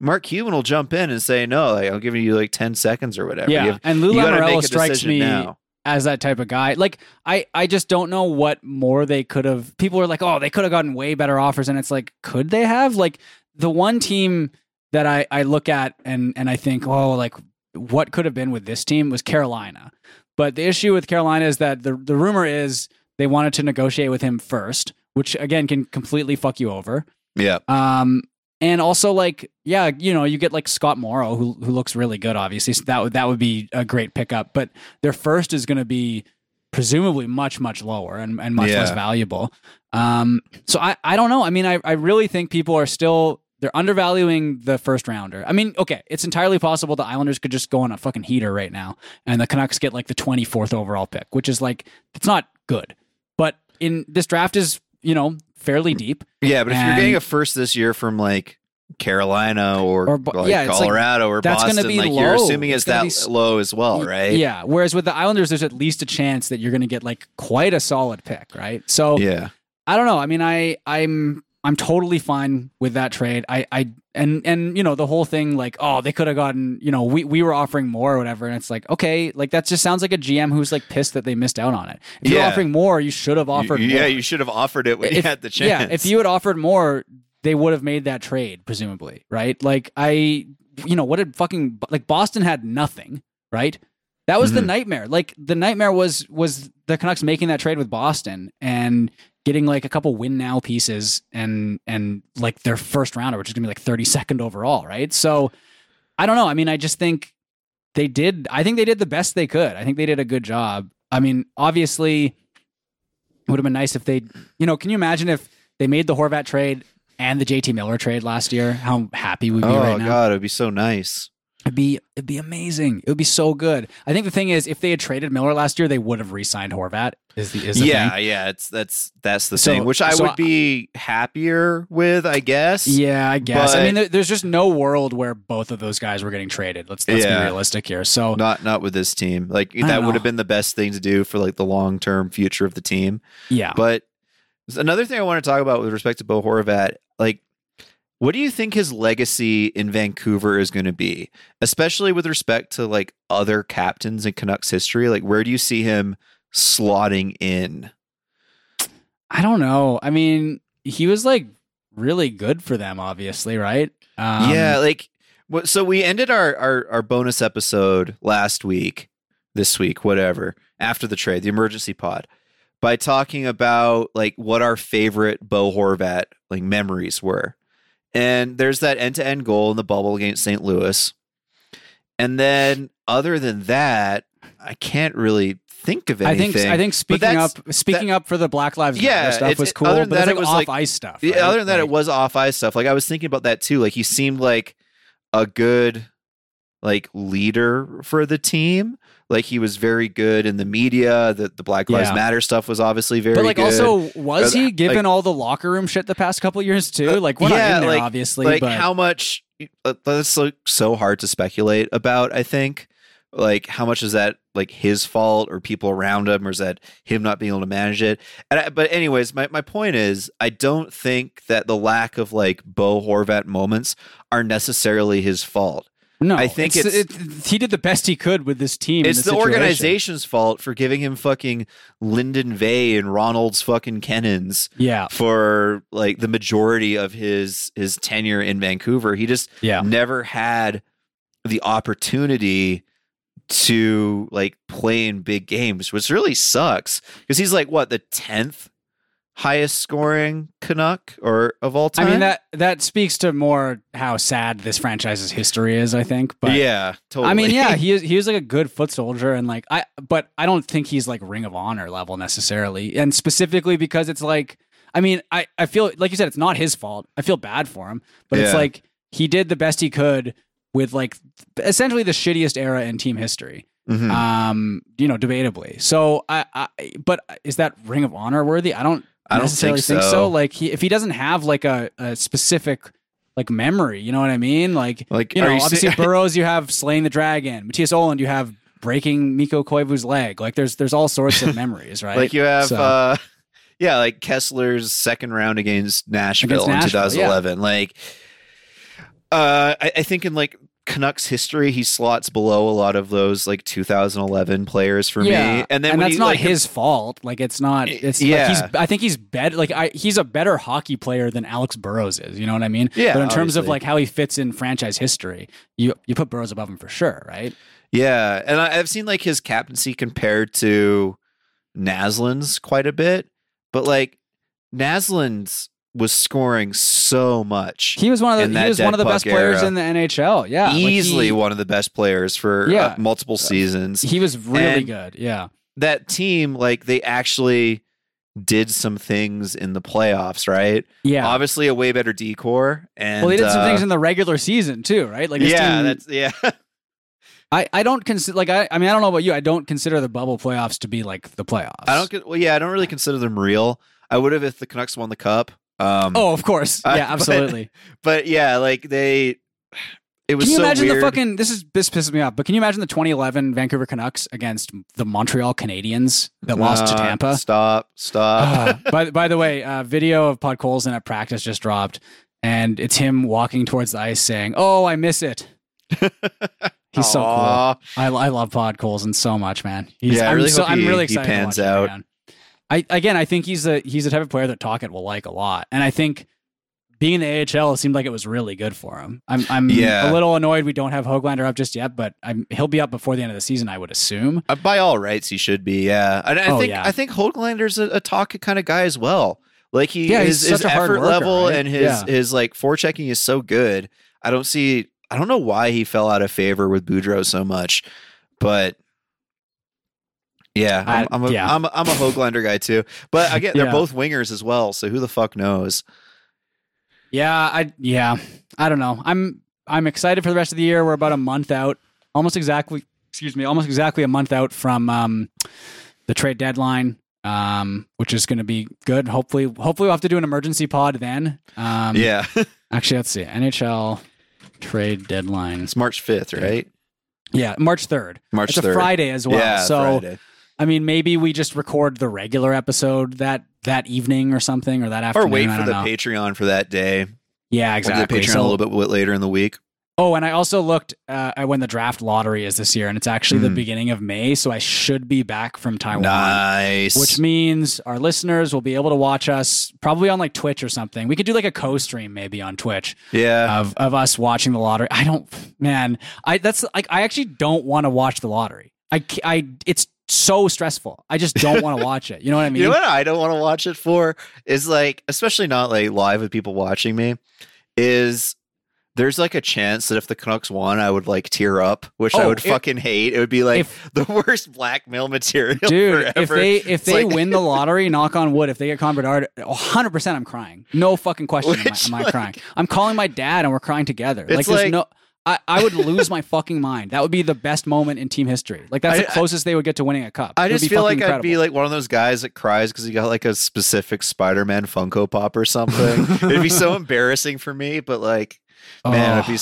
Mark Cuban will jump in and say, no, like, I'll give you like ten seconds or whatever. Yeah, have- and Lou you gotta Lamoriello make a strikes me now. as that type of guy. Like I, I just don't know what more they could have. People are like, oh, they could have gotten way better offers, and it's like, could they have? Like the one team that I, I look at and and I think, oh, like what could have been with this team was Carolina. But the issue with Carolina is that the the rumor is they wanted to negotiate with him first, which again can completely fuck you over. Yeah, Um, and also like, yeah, you know, you get like Scott Morrow, who who looks really good, obviously. So that would that would be a great pickup. But their first is going to be presumably much much lower and, and much less valuable. Um, so I I don't know. I mean, I I really think people are still they're undervaluing the first rounder. I mean, okay, it's entirely possible the Islanders could just go on a fucking heater right now, and the Canucks get like the twenty fourth overall pick, which is like it's not good. But in this draft is you know fairly deep. yeah. But if you're getting a first this year from like Carolina or, Or like yeah, it's like- Colorado or that's gonna Boston, be like you're assuming It's it's, that be low as well, right? Yeah. Whereas with the Islanders, there's at least a chance that you're going to get like quite a solid pick, right? So yeah. I don't know. I mean, I I'm I'm totally fine with that trade. I I and and you know the whole thing like oh they could have gotten you know we we were offering more or whatever and it's like okay like that just sounds like a GM who's like pissed that they missed out on it. If you're offering more, you should have offered. You- yeah, more. you should have offered it when you had the chance. Yeah, if you had offered more, they would have made that trade, presumably, right? Like I, you know, what did fucking like Boston had nothing, right? That was the Mhm. nightmare. Like the nightmare was was the Canucks making that trade with Boston and getting like a couple win now pieces and and like their first rounder, which is gonna be like thirty second overall, right? So I don't know. I mean, I just think they did. I think they did the best they could. I think they did a good job. I mean, obviously, it would have been nice if they, you know, can you imagine if they made the Horvat trade and the JT Miller trade last year? How happy we'd be oh right now. god, it'd be so nice. It'd be it'd be amazing. It would be so good. I think the thing is, if they had traded Miller last year, they would have re-signed Horvat. Is the is the yeah, thing. yeah. It's that's that's the So- thing, which I so would be happier with, I guess. Yeah, I guess. I mean, there, there's just no world where both of those guys were getting traded. Let's let's Yeah. be realistic here. So Not not with this team. Like that would have been the best thing to do for like the long term future of the team. yeah, But another thing I want to talk about with respect to Bo Horvat, like, what do you think his legacy in Vancouver is going to be, especially with respect to like other captains in Canucks history? Like, where do you see him slotting in? I don't know. I mean, he was like really good for them, obviously, right? Um, yeah, like, so we ended our, our our bonus episode last week, this week, whatever, after the trade, the emergency pod, by talking about like what our favorite Bo Horvat like memories were. And there's that end to end goal in the bubble against St. Louis. And then other than that, I can't really think of anything. I think I think speaking up speaking up for the Black Lives Yeah, stuff was cool, other than but that, it like was off like- ice stuff. Right? other than that, it was off ice stuff. Like I was thinking about that too. Like he seemed like a good like leader for the team. Like he was very good in the media. The the Black Lives Yeah. Matter stuff was obviously very But like, good. also, was Uh, he given like- all the locker room shit the past couple years too? Like, we're yeah, not in there, like- obviously, like but how much uh, that's like so hard to speculate about i think like how much is that like his fault or people around him or is that him not being able to manage it and I, but anyways my, my point is i don't think that the lack of like bo horvat moments are necessarily his fault no, I think it's, it's- it, he did the best he could with this team. it's the situation. organization's fault for giving him fucking linden vey and ronald's fucking kenins Yeah, for like the majority of his his tenure in Vancouver. He just yeah. never had the opportunity to like play in big games, which really sucks because he's like what the tenth highest scoring Canuck or of all time. I mean that that speaks to more how sad this franchise's history is. I think, but yeah, totally. I mean, yeah, he is he is like a good foot soldier, and like I, but I don't think he's like Ring of Honor level necessarily, and specifically because it's like, I mean, I I feel like you said it's not his fault. I feel bad for him, but it's like he did the best he could with like essentially the shittiest era in team history. Mhm. Um, you know, debatably. So I, I, but is that Ring of Honor worthy? I don't. I don't necessarily think think, so. Like he, if he doesn't have like a, a specific like memory, you know what I mean? Like Like, you know, you obviously Burrows, you have slaying the dragon. Mattias Ohlund, you have breaking Mikko Koivu's leg. Like there's there's all sorts of memories, right? like you have, So- uh, yeah, like Kesler's second round against Nashville, Against Nashville, in 2011. Like, uh, I, I think in like Canucks history, he slots below a lot of those like 2011 players for yeah, me. And then when that's you, not like, his fault. Like it's not. It's Yeah. like he's. I think he's better. Like I, he's a better hockey player than Alex Burrows is. You know what I mean? Yeah, But in terms of like how he fits in franchise history, you you put Burrows above him for sure, right? Yeah, and I, I've seen like his captaincy compared to Naslund's quite a bit, but like Naslund's was scoring so much, He was one of the he was one of the best players era. in the NHL. Yeah, like, easily he, one of the best players for Yeah. uh, multiple seasons. he was really And- good. Yeah. that team, like they actually did some things in the playoffs, right? Yeah. Obviously, a way better decor, and well, they did some uh, things in the regular season too, right? Like yeah, team- that's yeah. I, I don't consider like I I mean I don't know about you. I don't consider the bubble playoffs to be like the playoffs. I don't. Well, yeah, I don't really consider them real. I would have if the Canucks won the cup. Um, Oh, of course. Uh, Yeah, but- absolutely. but yeah, like they. It was Can you so imagine weird. the fucking this is this pisses me off, but can you imagine the 2011 Vancouver Canucks against the Montreal Canadiens that lost to Uh, Tampa? Stop! Stop! Uh, by by the way, uh, video of Podkolzin at practice just dropped, and it's him walking towards the ice saying, "Oh, I miss it." He's so cool. I, I love Podkolzin so much, man. He's, Yeah, I I'm really so, hope I'm he- really he pans him, out. man. I again, I think he's a he's the type of player that Tocchet will like a lot, and I think being in the AHL it seemed like it was really good for him. I'm I'm Yeah. a little annoyed we don't have Hoglander up just yet, but I'm, he'll be up before the end of the season, I would assume. Uh, by all rights, he should be. Yeah, and I Oh, think yeah. I think Hoglander's a, a talk kind of guy as well. Like he, Yeah, his, he's his such a hard effort worker, level right? and his Yeah. his like forechecking is so good. I don't see. I don't know why he fell out of favor with Boudreau so much, but yeah, I'm, I- I'm a yeah. am a, I'm a Hoglander guy too. But again, they're Yeah. both wingers as well, so who the fuck knows? Yeah, I yeah, I don't know. I'm I'm excited for the rest of the year. We're about a month out, almost exactly. Excuse me, almost exactly a month out from um, the trade deadline, um, which is going to be good. Hopefully, hopefully we'll have to do an emergency pod then. Um, yeah, Actually, let's see. NHL trade deadline. it's March fifth, right? Yeah, March third. March It's a Friday as well. Yeah, so Friday. I mean, maybe we just record the regular episode that that evening or something, or that afternoon. or wait I for the know. Patreon for that day. Yeah, exactly. Patreon So- a little bit later in the week. Oh, and I also looked uh, at when the draft lottery is this year, and it's actually the Mhm. beginning of May. So I should be back from Taiwan. Nice. Which means our listeners will be able to watch us probably on like Twitch or something. We could do like a co-stream maybe on Twitch yeah. of of us watching the lottery. I don't, man. I that's like I actually don't want to watch the lottery. I I it's so stressful. I just don't want to watch it. You know what I mean? you know what I don't want to watch it for is like, especially not like live with people watching me, is there's like a chance that if the Canucks won, I would like tear up, which I Oh, would if- fucking hate. It would be like if- the worst blackmail material, Dude, if they if It's they like- win the lottery, knock on wood, if they get Bedard, 100 percent I'm crying. No fucking question am I, Which, am I crying. I'm calling my dad and we're crying together. Like there's like- no I, I would lose my fucking mind. That would be the best moment in team history. Like that's I- the closest they would get to winning a cup. I just feel like fucking I'd be like one of those guys that cries because he got like a specific Spider-Man Funko Pop or something. It'd be so embarrassing for me, but like, man, I'd be,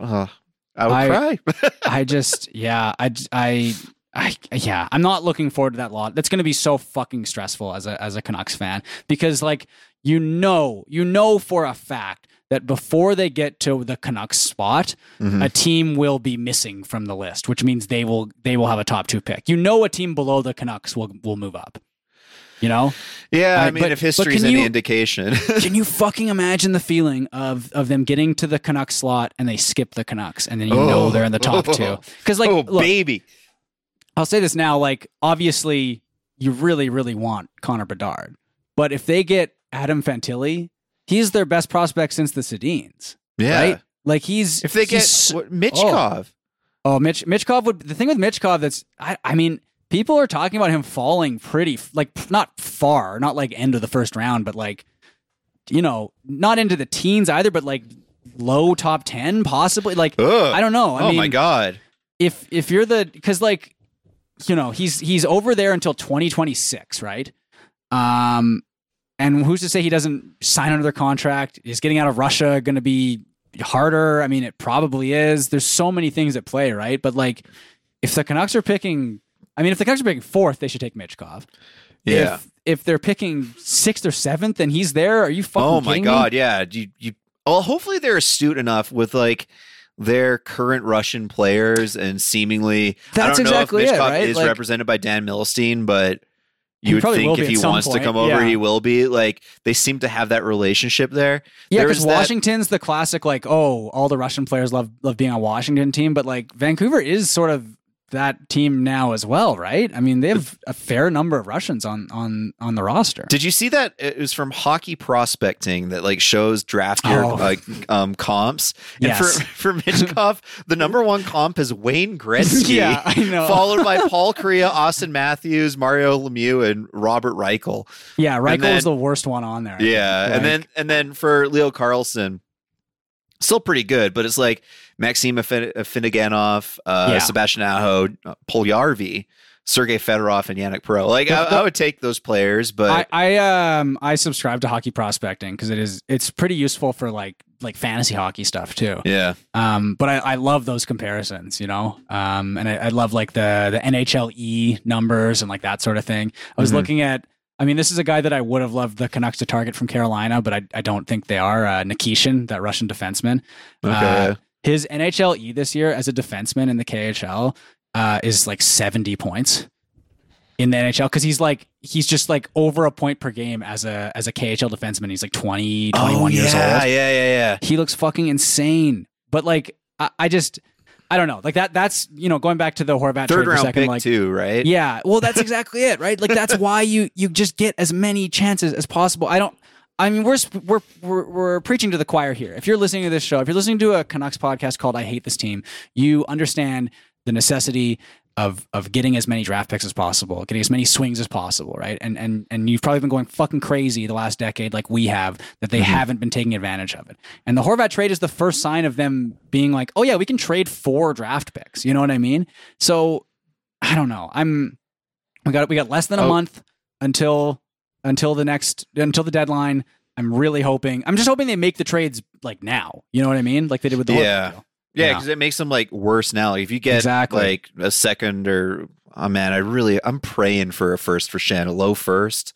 Oh. I would I- cry. I just, yeah, I, I, I, yeah, I'm not looking forward to that lot. That's going to be so fucking stressful as a as a Canucks fan because, like, you know, you know for a fact that before they get to the Canucks spot, Mhm. a team will be missing from the list, which means they will they will have a top two pick. You know, a team below the Canucks will will move up. You know, yeah, I I- mean, but- if history's can any you- indication, can you fucking imagine the feeling of of them getting to the Canucks slot and they skip the Canucks and then you know Oh. they're in the top two? Because like, oh look, baby, I'll say this now, like obviously you really, really want Connor Bedard. But if they get Adam Fantilli, he's their best prospect since the Sedins. yeah. Right? Like he's If they get he's- what, Michkov, Oh, Mitch Michkov would the thing with Michkov that's I, I mean, people are talking about him falling pretty like not far, not like end of the first round, but like you know, not into the teens either, but like low top 10 possibly. Like Ugh. I don't know. I oh mean, my god, if if you're the because like you know he's he's over there until 2026 right um and who's to say he doesn't sign another contract is getting out of russia going to be harder i mean it probably is there's so many things at play right but like if the canucks are picking i mean if the canucks are picking fourth they should take michkov yeah. if, if they're picking sixth or seventh and he's there are you fucking Oh my kidding me? god, yeah. You you. Well, hopefully they're astute enough with like their current Russian players and seemingly. That's I don't exactly know if Michkov right? is Like- represented by Dan Milstein, but. You would think if he wants to come over, yeah. he will be. Like they seem to have that relationship there. Yeah, because was that- Washington's the classic, like, oh, all the Russian players love love being on Washington team, but like Vancouver is sort of that team now as well, right? I mean, they have a fair number of Russians on on on the roster. Did you see that? It was from Hockey Prospecting that like shows draft year Oh. like um, comps. And Yes. for for Michkov, the number one comp is Wayne Gretzky. Yeah, I know. Followed by Paul Kariya, Auston Matthews, Mario Lemieux, and Robert Reichel. yeah, Reichel then- is the worst one on there. Yeah, think. and then and then for Leo Carlsson, still pretty good, but it's like Maxim Afinogenov, uh, Yeah. Sebastian Aho, uh, Puljujarvi, Sergei Fedorov, and Yannick Pro. Like I, I would take those players, but I, I um I subscribe to hockey prospecting because it is it's pretty useful for like like fantasy hockey stuff too. yeah, Um, but I, I love those comparisons, you know. Um, and I, I love like the the NHLE numbers and like that sort of thing. I was Mhm. looking at. I mean, this is a guy that I would have loved the Canucks to target from Carolina, but I, I don't think they are. Uh, Nikishin, that Russian defenseman. okay. Uh, his NHLE this year as a defenseman in the KHL uh, is like 70 points in the NHL because he's like he's just like over a point per game as a as a KHL defenseman. He's like 20, 21 oh, years old Yeah, yeah, yeah. Yeah. He looks fucking insane. But like, I, I just, I don't know. Like that. That's you know going back to the Horvat Third round second. pick like, too, right? yeah. Well, that's exactly it, right? Like that's why you you just get as many chances as possible. I don't. I mean, we're, we're we're we're preaching to the choir here. If you're listening to this show, if you're listening to a Canucks podcast called "I Hate This Team," you understand the necessity of of getting as many draft picks as possible, getting as many swings as possible, right? And and and you've probably been going fucking crazy the last decade, like we have, that they mm-hmm. haven't been taking advantage of it. And the Horvat trade is the first sign of them being like, oh yeah, we can trade four draft picks. You know what I mean? So I don't know. I'm we got we got less than a Oh. month until until the next until the deadline. I'm really hoping. I'm just hoping they make the trades like now. You know what I mean? Like they did with the Yeah. deal. Yeah, Yeah. because it makes them like worse now. Like, if you get Exactly. like a second or oh man, I really I'm praying for a first for Schenn, a low first.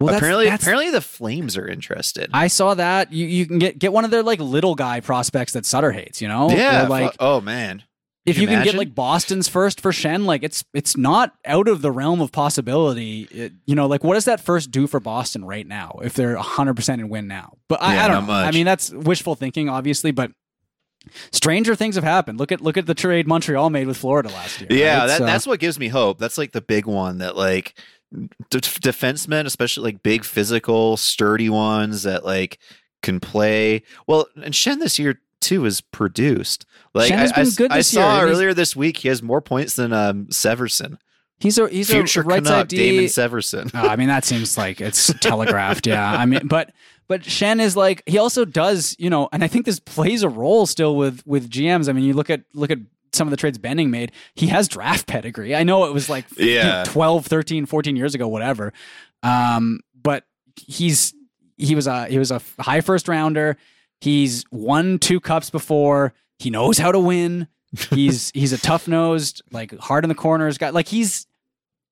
Well, that's- apparently, that's- apparently the Flames are interested. I saw that. You you can get get one of their like little guy prospects that Sutter hates. You know? yeah, Or, like oh man, if you you, can get like Boston's first for Schenn, like it's it's not out of the realm of possibility. It- you know, like what does that first do for Boston right now if they're 100 percent and win now? But I, Yeah, I don't know. I mean, that's wishful thinking, obviously, but. Stranger things have happened. Look at look at the trade Montreal made with Florida last year. yeah, right? that, So- that's what gives me hope. That's like the big one that like d- defensemen, especially like big physical, sturdy ones that like can play well. And Schenn this year too is produced. Like I, been I good I this year, saw he's- earlier this week he has more points than um, Severson, he's a he's future a right Canuck, side D. Damon Severson. Oh, I mean, that seems like it's telegraphed. Yeah. I mean, but but Schenn is like he also does, you know, and I think this plays a role still with with GMs. I mean, you look at look at some of the trades Benning made. He has draft pedigree. I know it was like Yeah. 12, 13, 14 years ago, whatever. Um, but he's he was a he was a high first rounder. He's won two cups before. He knows how to win. He's he's a tough nosed, like hard in the corners guy. Like he's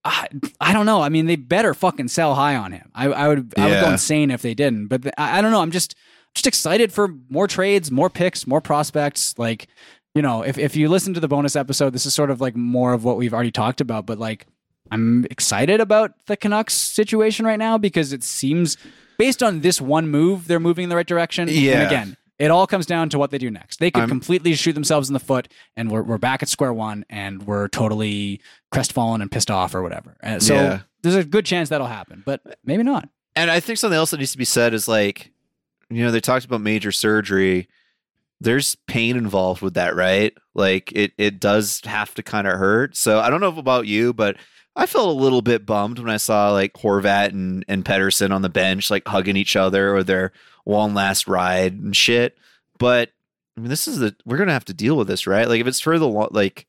I, I don't know. I mean, they better fucking sell high on him. I, I would I would go insane if they didn't. But the- I, I don't know. I'm just just excited for more trades, more picks, more prospects. Like you know, if if you listen to the bonus episode, this is sort of like more of what we've already talked about. But like, I'm excited about the Canucks situation right now because it seems based on this one move, they're moving in the right direction. Yeah. And again, it all comes down to what they do next. They could I'm- completely shoot themselves in the foot, and we're, we're back at square one, and we're totally crestfallen and pissed off or whatever. And so Yeah. there's a good chance that'll happen, but maybe not. And I think something else that needs to be said is like, you know, they talked about major surgery. There's pain involved with that, right? Like it it does have to kind of hurt. So I don't know about you, but I felt a little bit bummed when I saw like Horvat and, and Pedersen on the bench, like hugging each other or their one last ride and shit. But I mean, this is the we're gonna have to deal with this, right? Like if it's for the like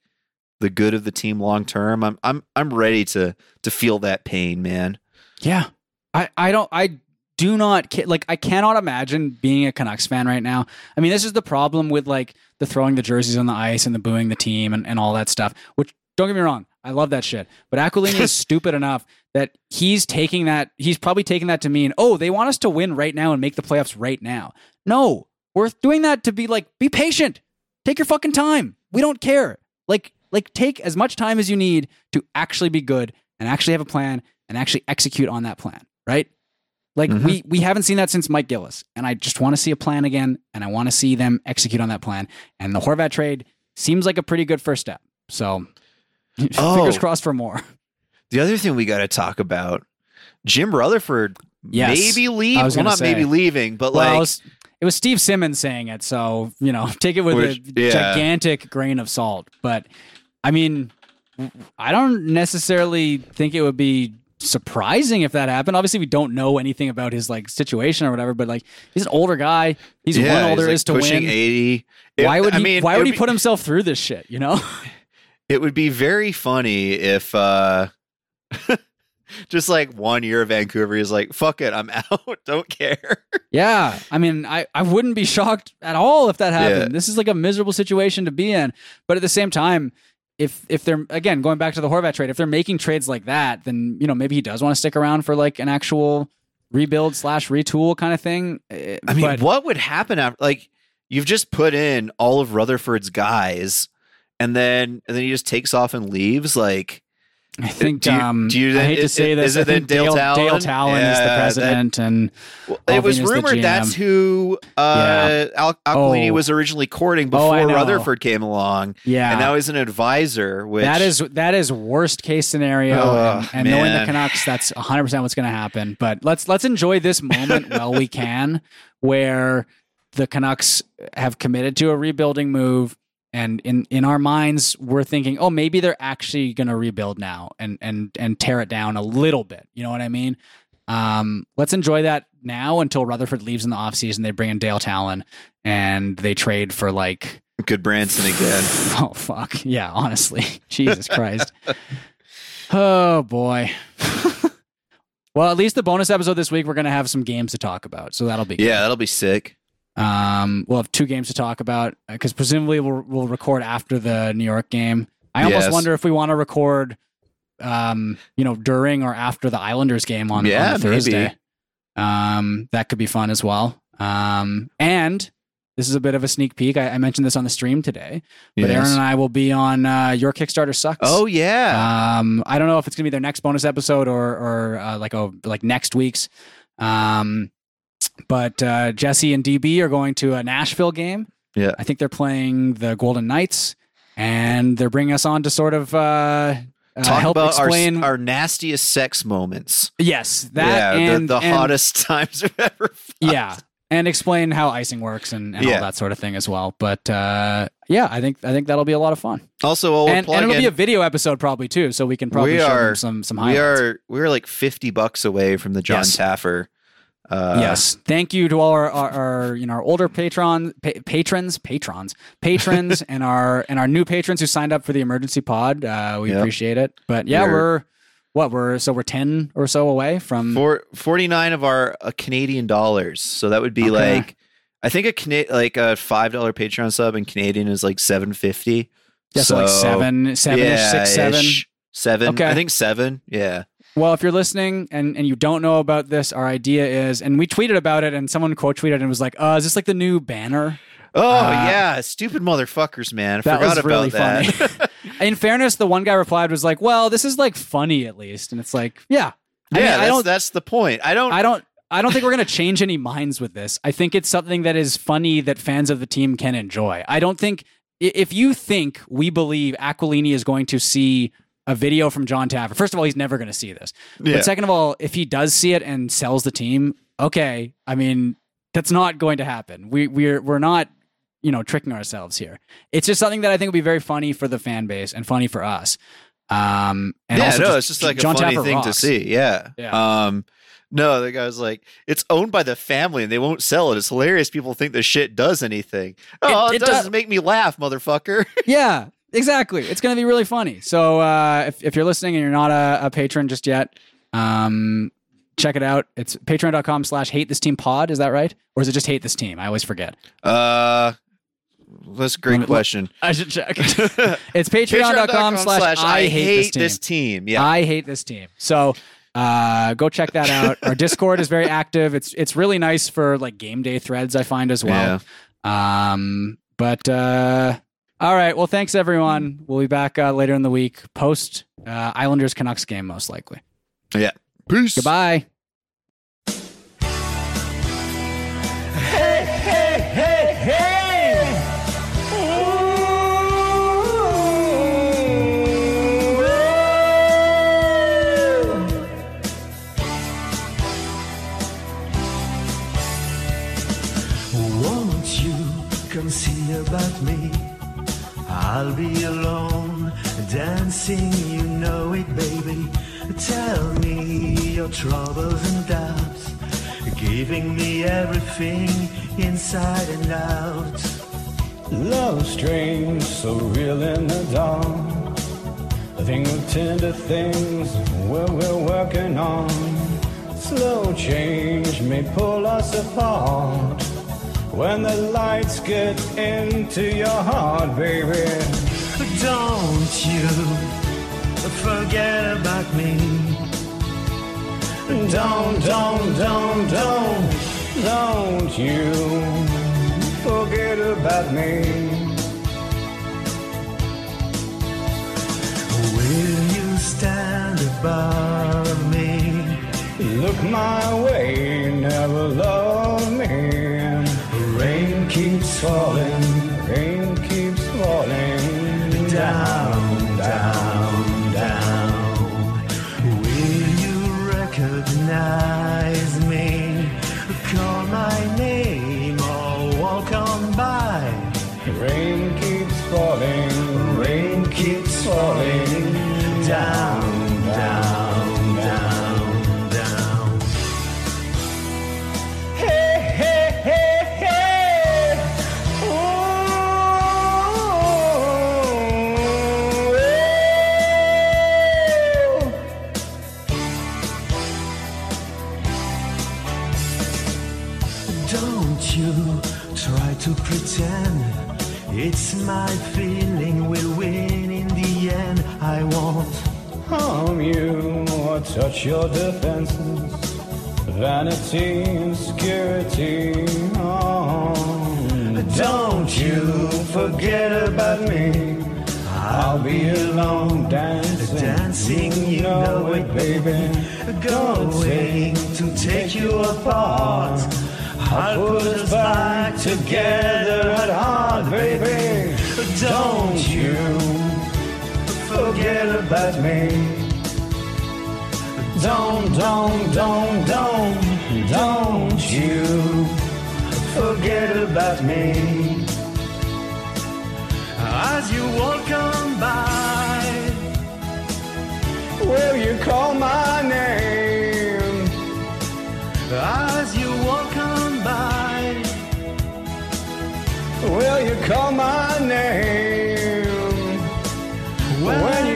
the good of the team long term, I'm I'm I'm ready to to feel that pain, man. Yeah. I, I don't I do not like I cannot imagine being a Canucks fan right now. I mean, this is the problem with like the throwing the jerseys on the ice and the booing the team and, and all that stuff. Which don't get me wrong, I love that shit. But Aquilini is stupid enough that he's taking that he's probably taking that to mean, oh, they want us to win right now and make the playoffs right now. No, we're doing that to be like, be patient. Take your fucking time. We don't care. Like like take as much time as you need to actually be good and actually have a plan and actually execute on that plan, right? Like Mhm. we we haven't seen that since Mike Gillis, and I just want to see a plan again, and I want to see them execute on that plan. And the Horvat trade seems like a pretty good first step. So Oh. fingers crossed for more. The other thing we got to talk about, Jim Rutherford Yes. maybe leave. Well, not say. maybe leaving, but well, like it was, it was Steve Simmons saying it, so you know, take it with Which- a yeah. gigantic grain of salt. But I mean, I don't necessarily think it would be surprising if that happened. Obviously, we don't know anything about his like situation or whatever. But like, he's an older guy. He's yeah, won all he's, like, is to win. eighty. It- why would I he? mean, why it would he be- put himself through this shit? You know? It would be very funny if uh just like one year of Vancouver is like, fuck it, I'm out. Don't care. Yeah, I mean, I, I wouldn't be shocked at all if that happened. Yeah. This is like a miserable situation to be in. But at the same time, if if they're again going back to the Horvat trade, if they're making trades like that, then you know maybe he does want to stick around for like an actual rebuild slash retool kind of thing. Eh, I mean, but what would happen after like you've just put in all of Rutherford's guys and then and then he just takes off and leaves like I think do you- um, do you I hate to is- say is this. it I then Dale Dale, Dale Tallon? Tallon is Yeah, the that- president, and Well, it was is rumored that's who uh, Al- Aquilini Oh. was originally courting Oh, before know. Rutherford came along, yeah, and now he's an advisor. Which that is that is worst case scenario, Ugh, and, and knowing the. Canucks, that's 100 percent what's going to happen. But let's let's enjoy this moment while we can, where the Canucks have committed to a rebuilding move. And in in our minds we're thinking, oh, maybe they're actually going to rebuild now and and and tear it down a little bit. You know what I mean? Um, let's enjoy that now until Rutherford leaves in the offseason. They bring in Dale Tallon and they trade for like Gudbranson again. Oh fuck. Yeah, honestly. Jesus Christ. oh boy. well, at least the bonus episode this week we're going to have some games to talk about. So that'll be good. Yeah, that'll be sick. Um we'll have two games to talk about cuz presumably we'll we'll record after the New York game. I almost Yes. wonder if we want to record um you know during or after the Islanders game on, Yeah, on Thursday. maybe. Um that could be fun as well. Um and this is a bit of a sneak peek. I, I mentioned this on the stream today. But Yes. Aaron and I will be on uh, your Kickstarter sucks. Oh yeah. Um, I don't know if it's gonna be their next bonus episode or or uh, like a like next week's. Um, but uh, Jesse and DB are going to a Nashville game. Yeah. I think they're playing the Golden Knights, and they're bringing us on to sort of uh, uh, Talk help about our, explain. our nastiest sex moments. yes, that yeah, and the, the and- hottest times I've ever. Fucked. Yeah, and explain how icing works and, and Yeah. all that sort of thing as well. But uh, yeah, I think I think that'll be a lot of fun. Also, we'll and, plug and it'll in- be a video episode probably too, so we can probably We show are- them some some we are we're like fifty bucks away from the John Yes. Taffer. Uh, yes, thank you to all our, our, our you know our older patron pa- patrons, patrons, patrons, and our and our new patrons who signed up for the emergency pod. Uh, we Yep. appreciate it. But yeah, We're- we're what we're so we're ten or so away from. For 49 of our uh, Canadian dollars. So that would be Okay. like I think a Cana- like a $5 Patreon sub in Canadian is like 750. yeah, so like seven, seven, yeah, six, seven. ish. 7. Okay. I think 7. Yeah. Well, if you're listening and, and you don't know about this, our idea is, and we tweeted about it, and someone quote tweeted and was like, "Uh, is this like the new banner?" Oh, Uh, yeah, stupid motherfuckers, man. I That forgot was about really that. funny. In fairness, the one guy replied was like, "Well, this is like funny at least," and it's like, yeah, I yeah, mean, I that's, don't, that's the point. I don't I don't, I don't think we're gonna change any minds with this. I think it's something that is funny that fans of the team can enjoy. I don't think if you think we believe Aquilini is going to see a video from John Taffer, first of all, he's never going to see this. Yeah. But second of all, if he does see it and sells the team, okay. I mean, that's not going to happen. We we're we're not you know tricking ourselves here. It's just something that I think would be very funny for the fan base and funny for us. Um, and yeah, also no, it's just like John a funny Taffer thing to see. Yeah. Yeah. Um, no, the guy's like, it's owned by the family and they won't sell it. It's hilarious. People think the shit does anything. Oh, it, it does does- make me laugh, motherfucker. yeah, exactly. It's going to be really funny. So uh, if, if you're listening and you're not a, a patron just yet, um, check it out. It's patreon.com slash hate this team pod. Is that right? Or is it just hate this team? I always forget. Uh, that's a great me- question. I should check. it's patreon.com slash I hate, this team. team. Yeah. I hate this team. So uh, go check that out. Our Discord is very active. It's it's really nice for like game day threads. I find as well. Um, but uh, all right. Well, thanks everyone. We'll be back uh, later in the week post uh, Islanders Canucks game most likely. yeah. Peace. Goodbye. I'll be alone, dancing, you know it, baby. Tell me your troubles and doubts, giving me everything inside and out. Love strange, so real in the dark. I think of tender things where we're working on. Slow change may pull us apart. When the lights get into your heart, baby. Don't you forget about me. Don't, don't, don't, don't, don't you forget about me. Will you stand above me? Look my way, never love falling, rain keeps falling Down, your defenses. Vanity, insecurity. Oh, don't you forget about me. I'll be alone dancing. Dancing, you know it, baby. going to take you apart. I'll put us back together at heart, baby. Don't you forget about me. Don't, don't, don't, don't, don't you forget about me. As you walk on by, Will you call my name? as you walk on by, Will you call my name? When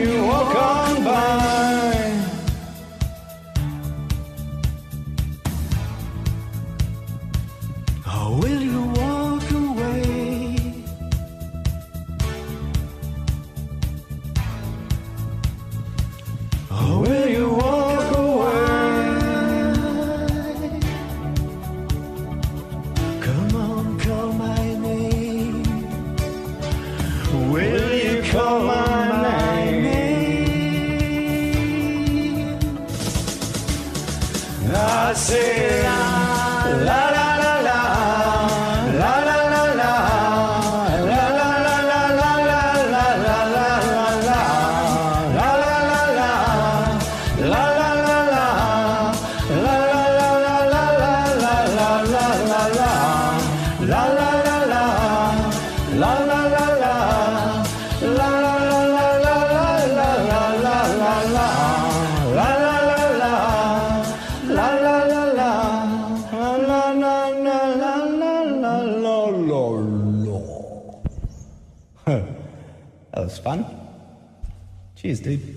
Cheers, dude.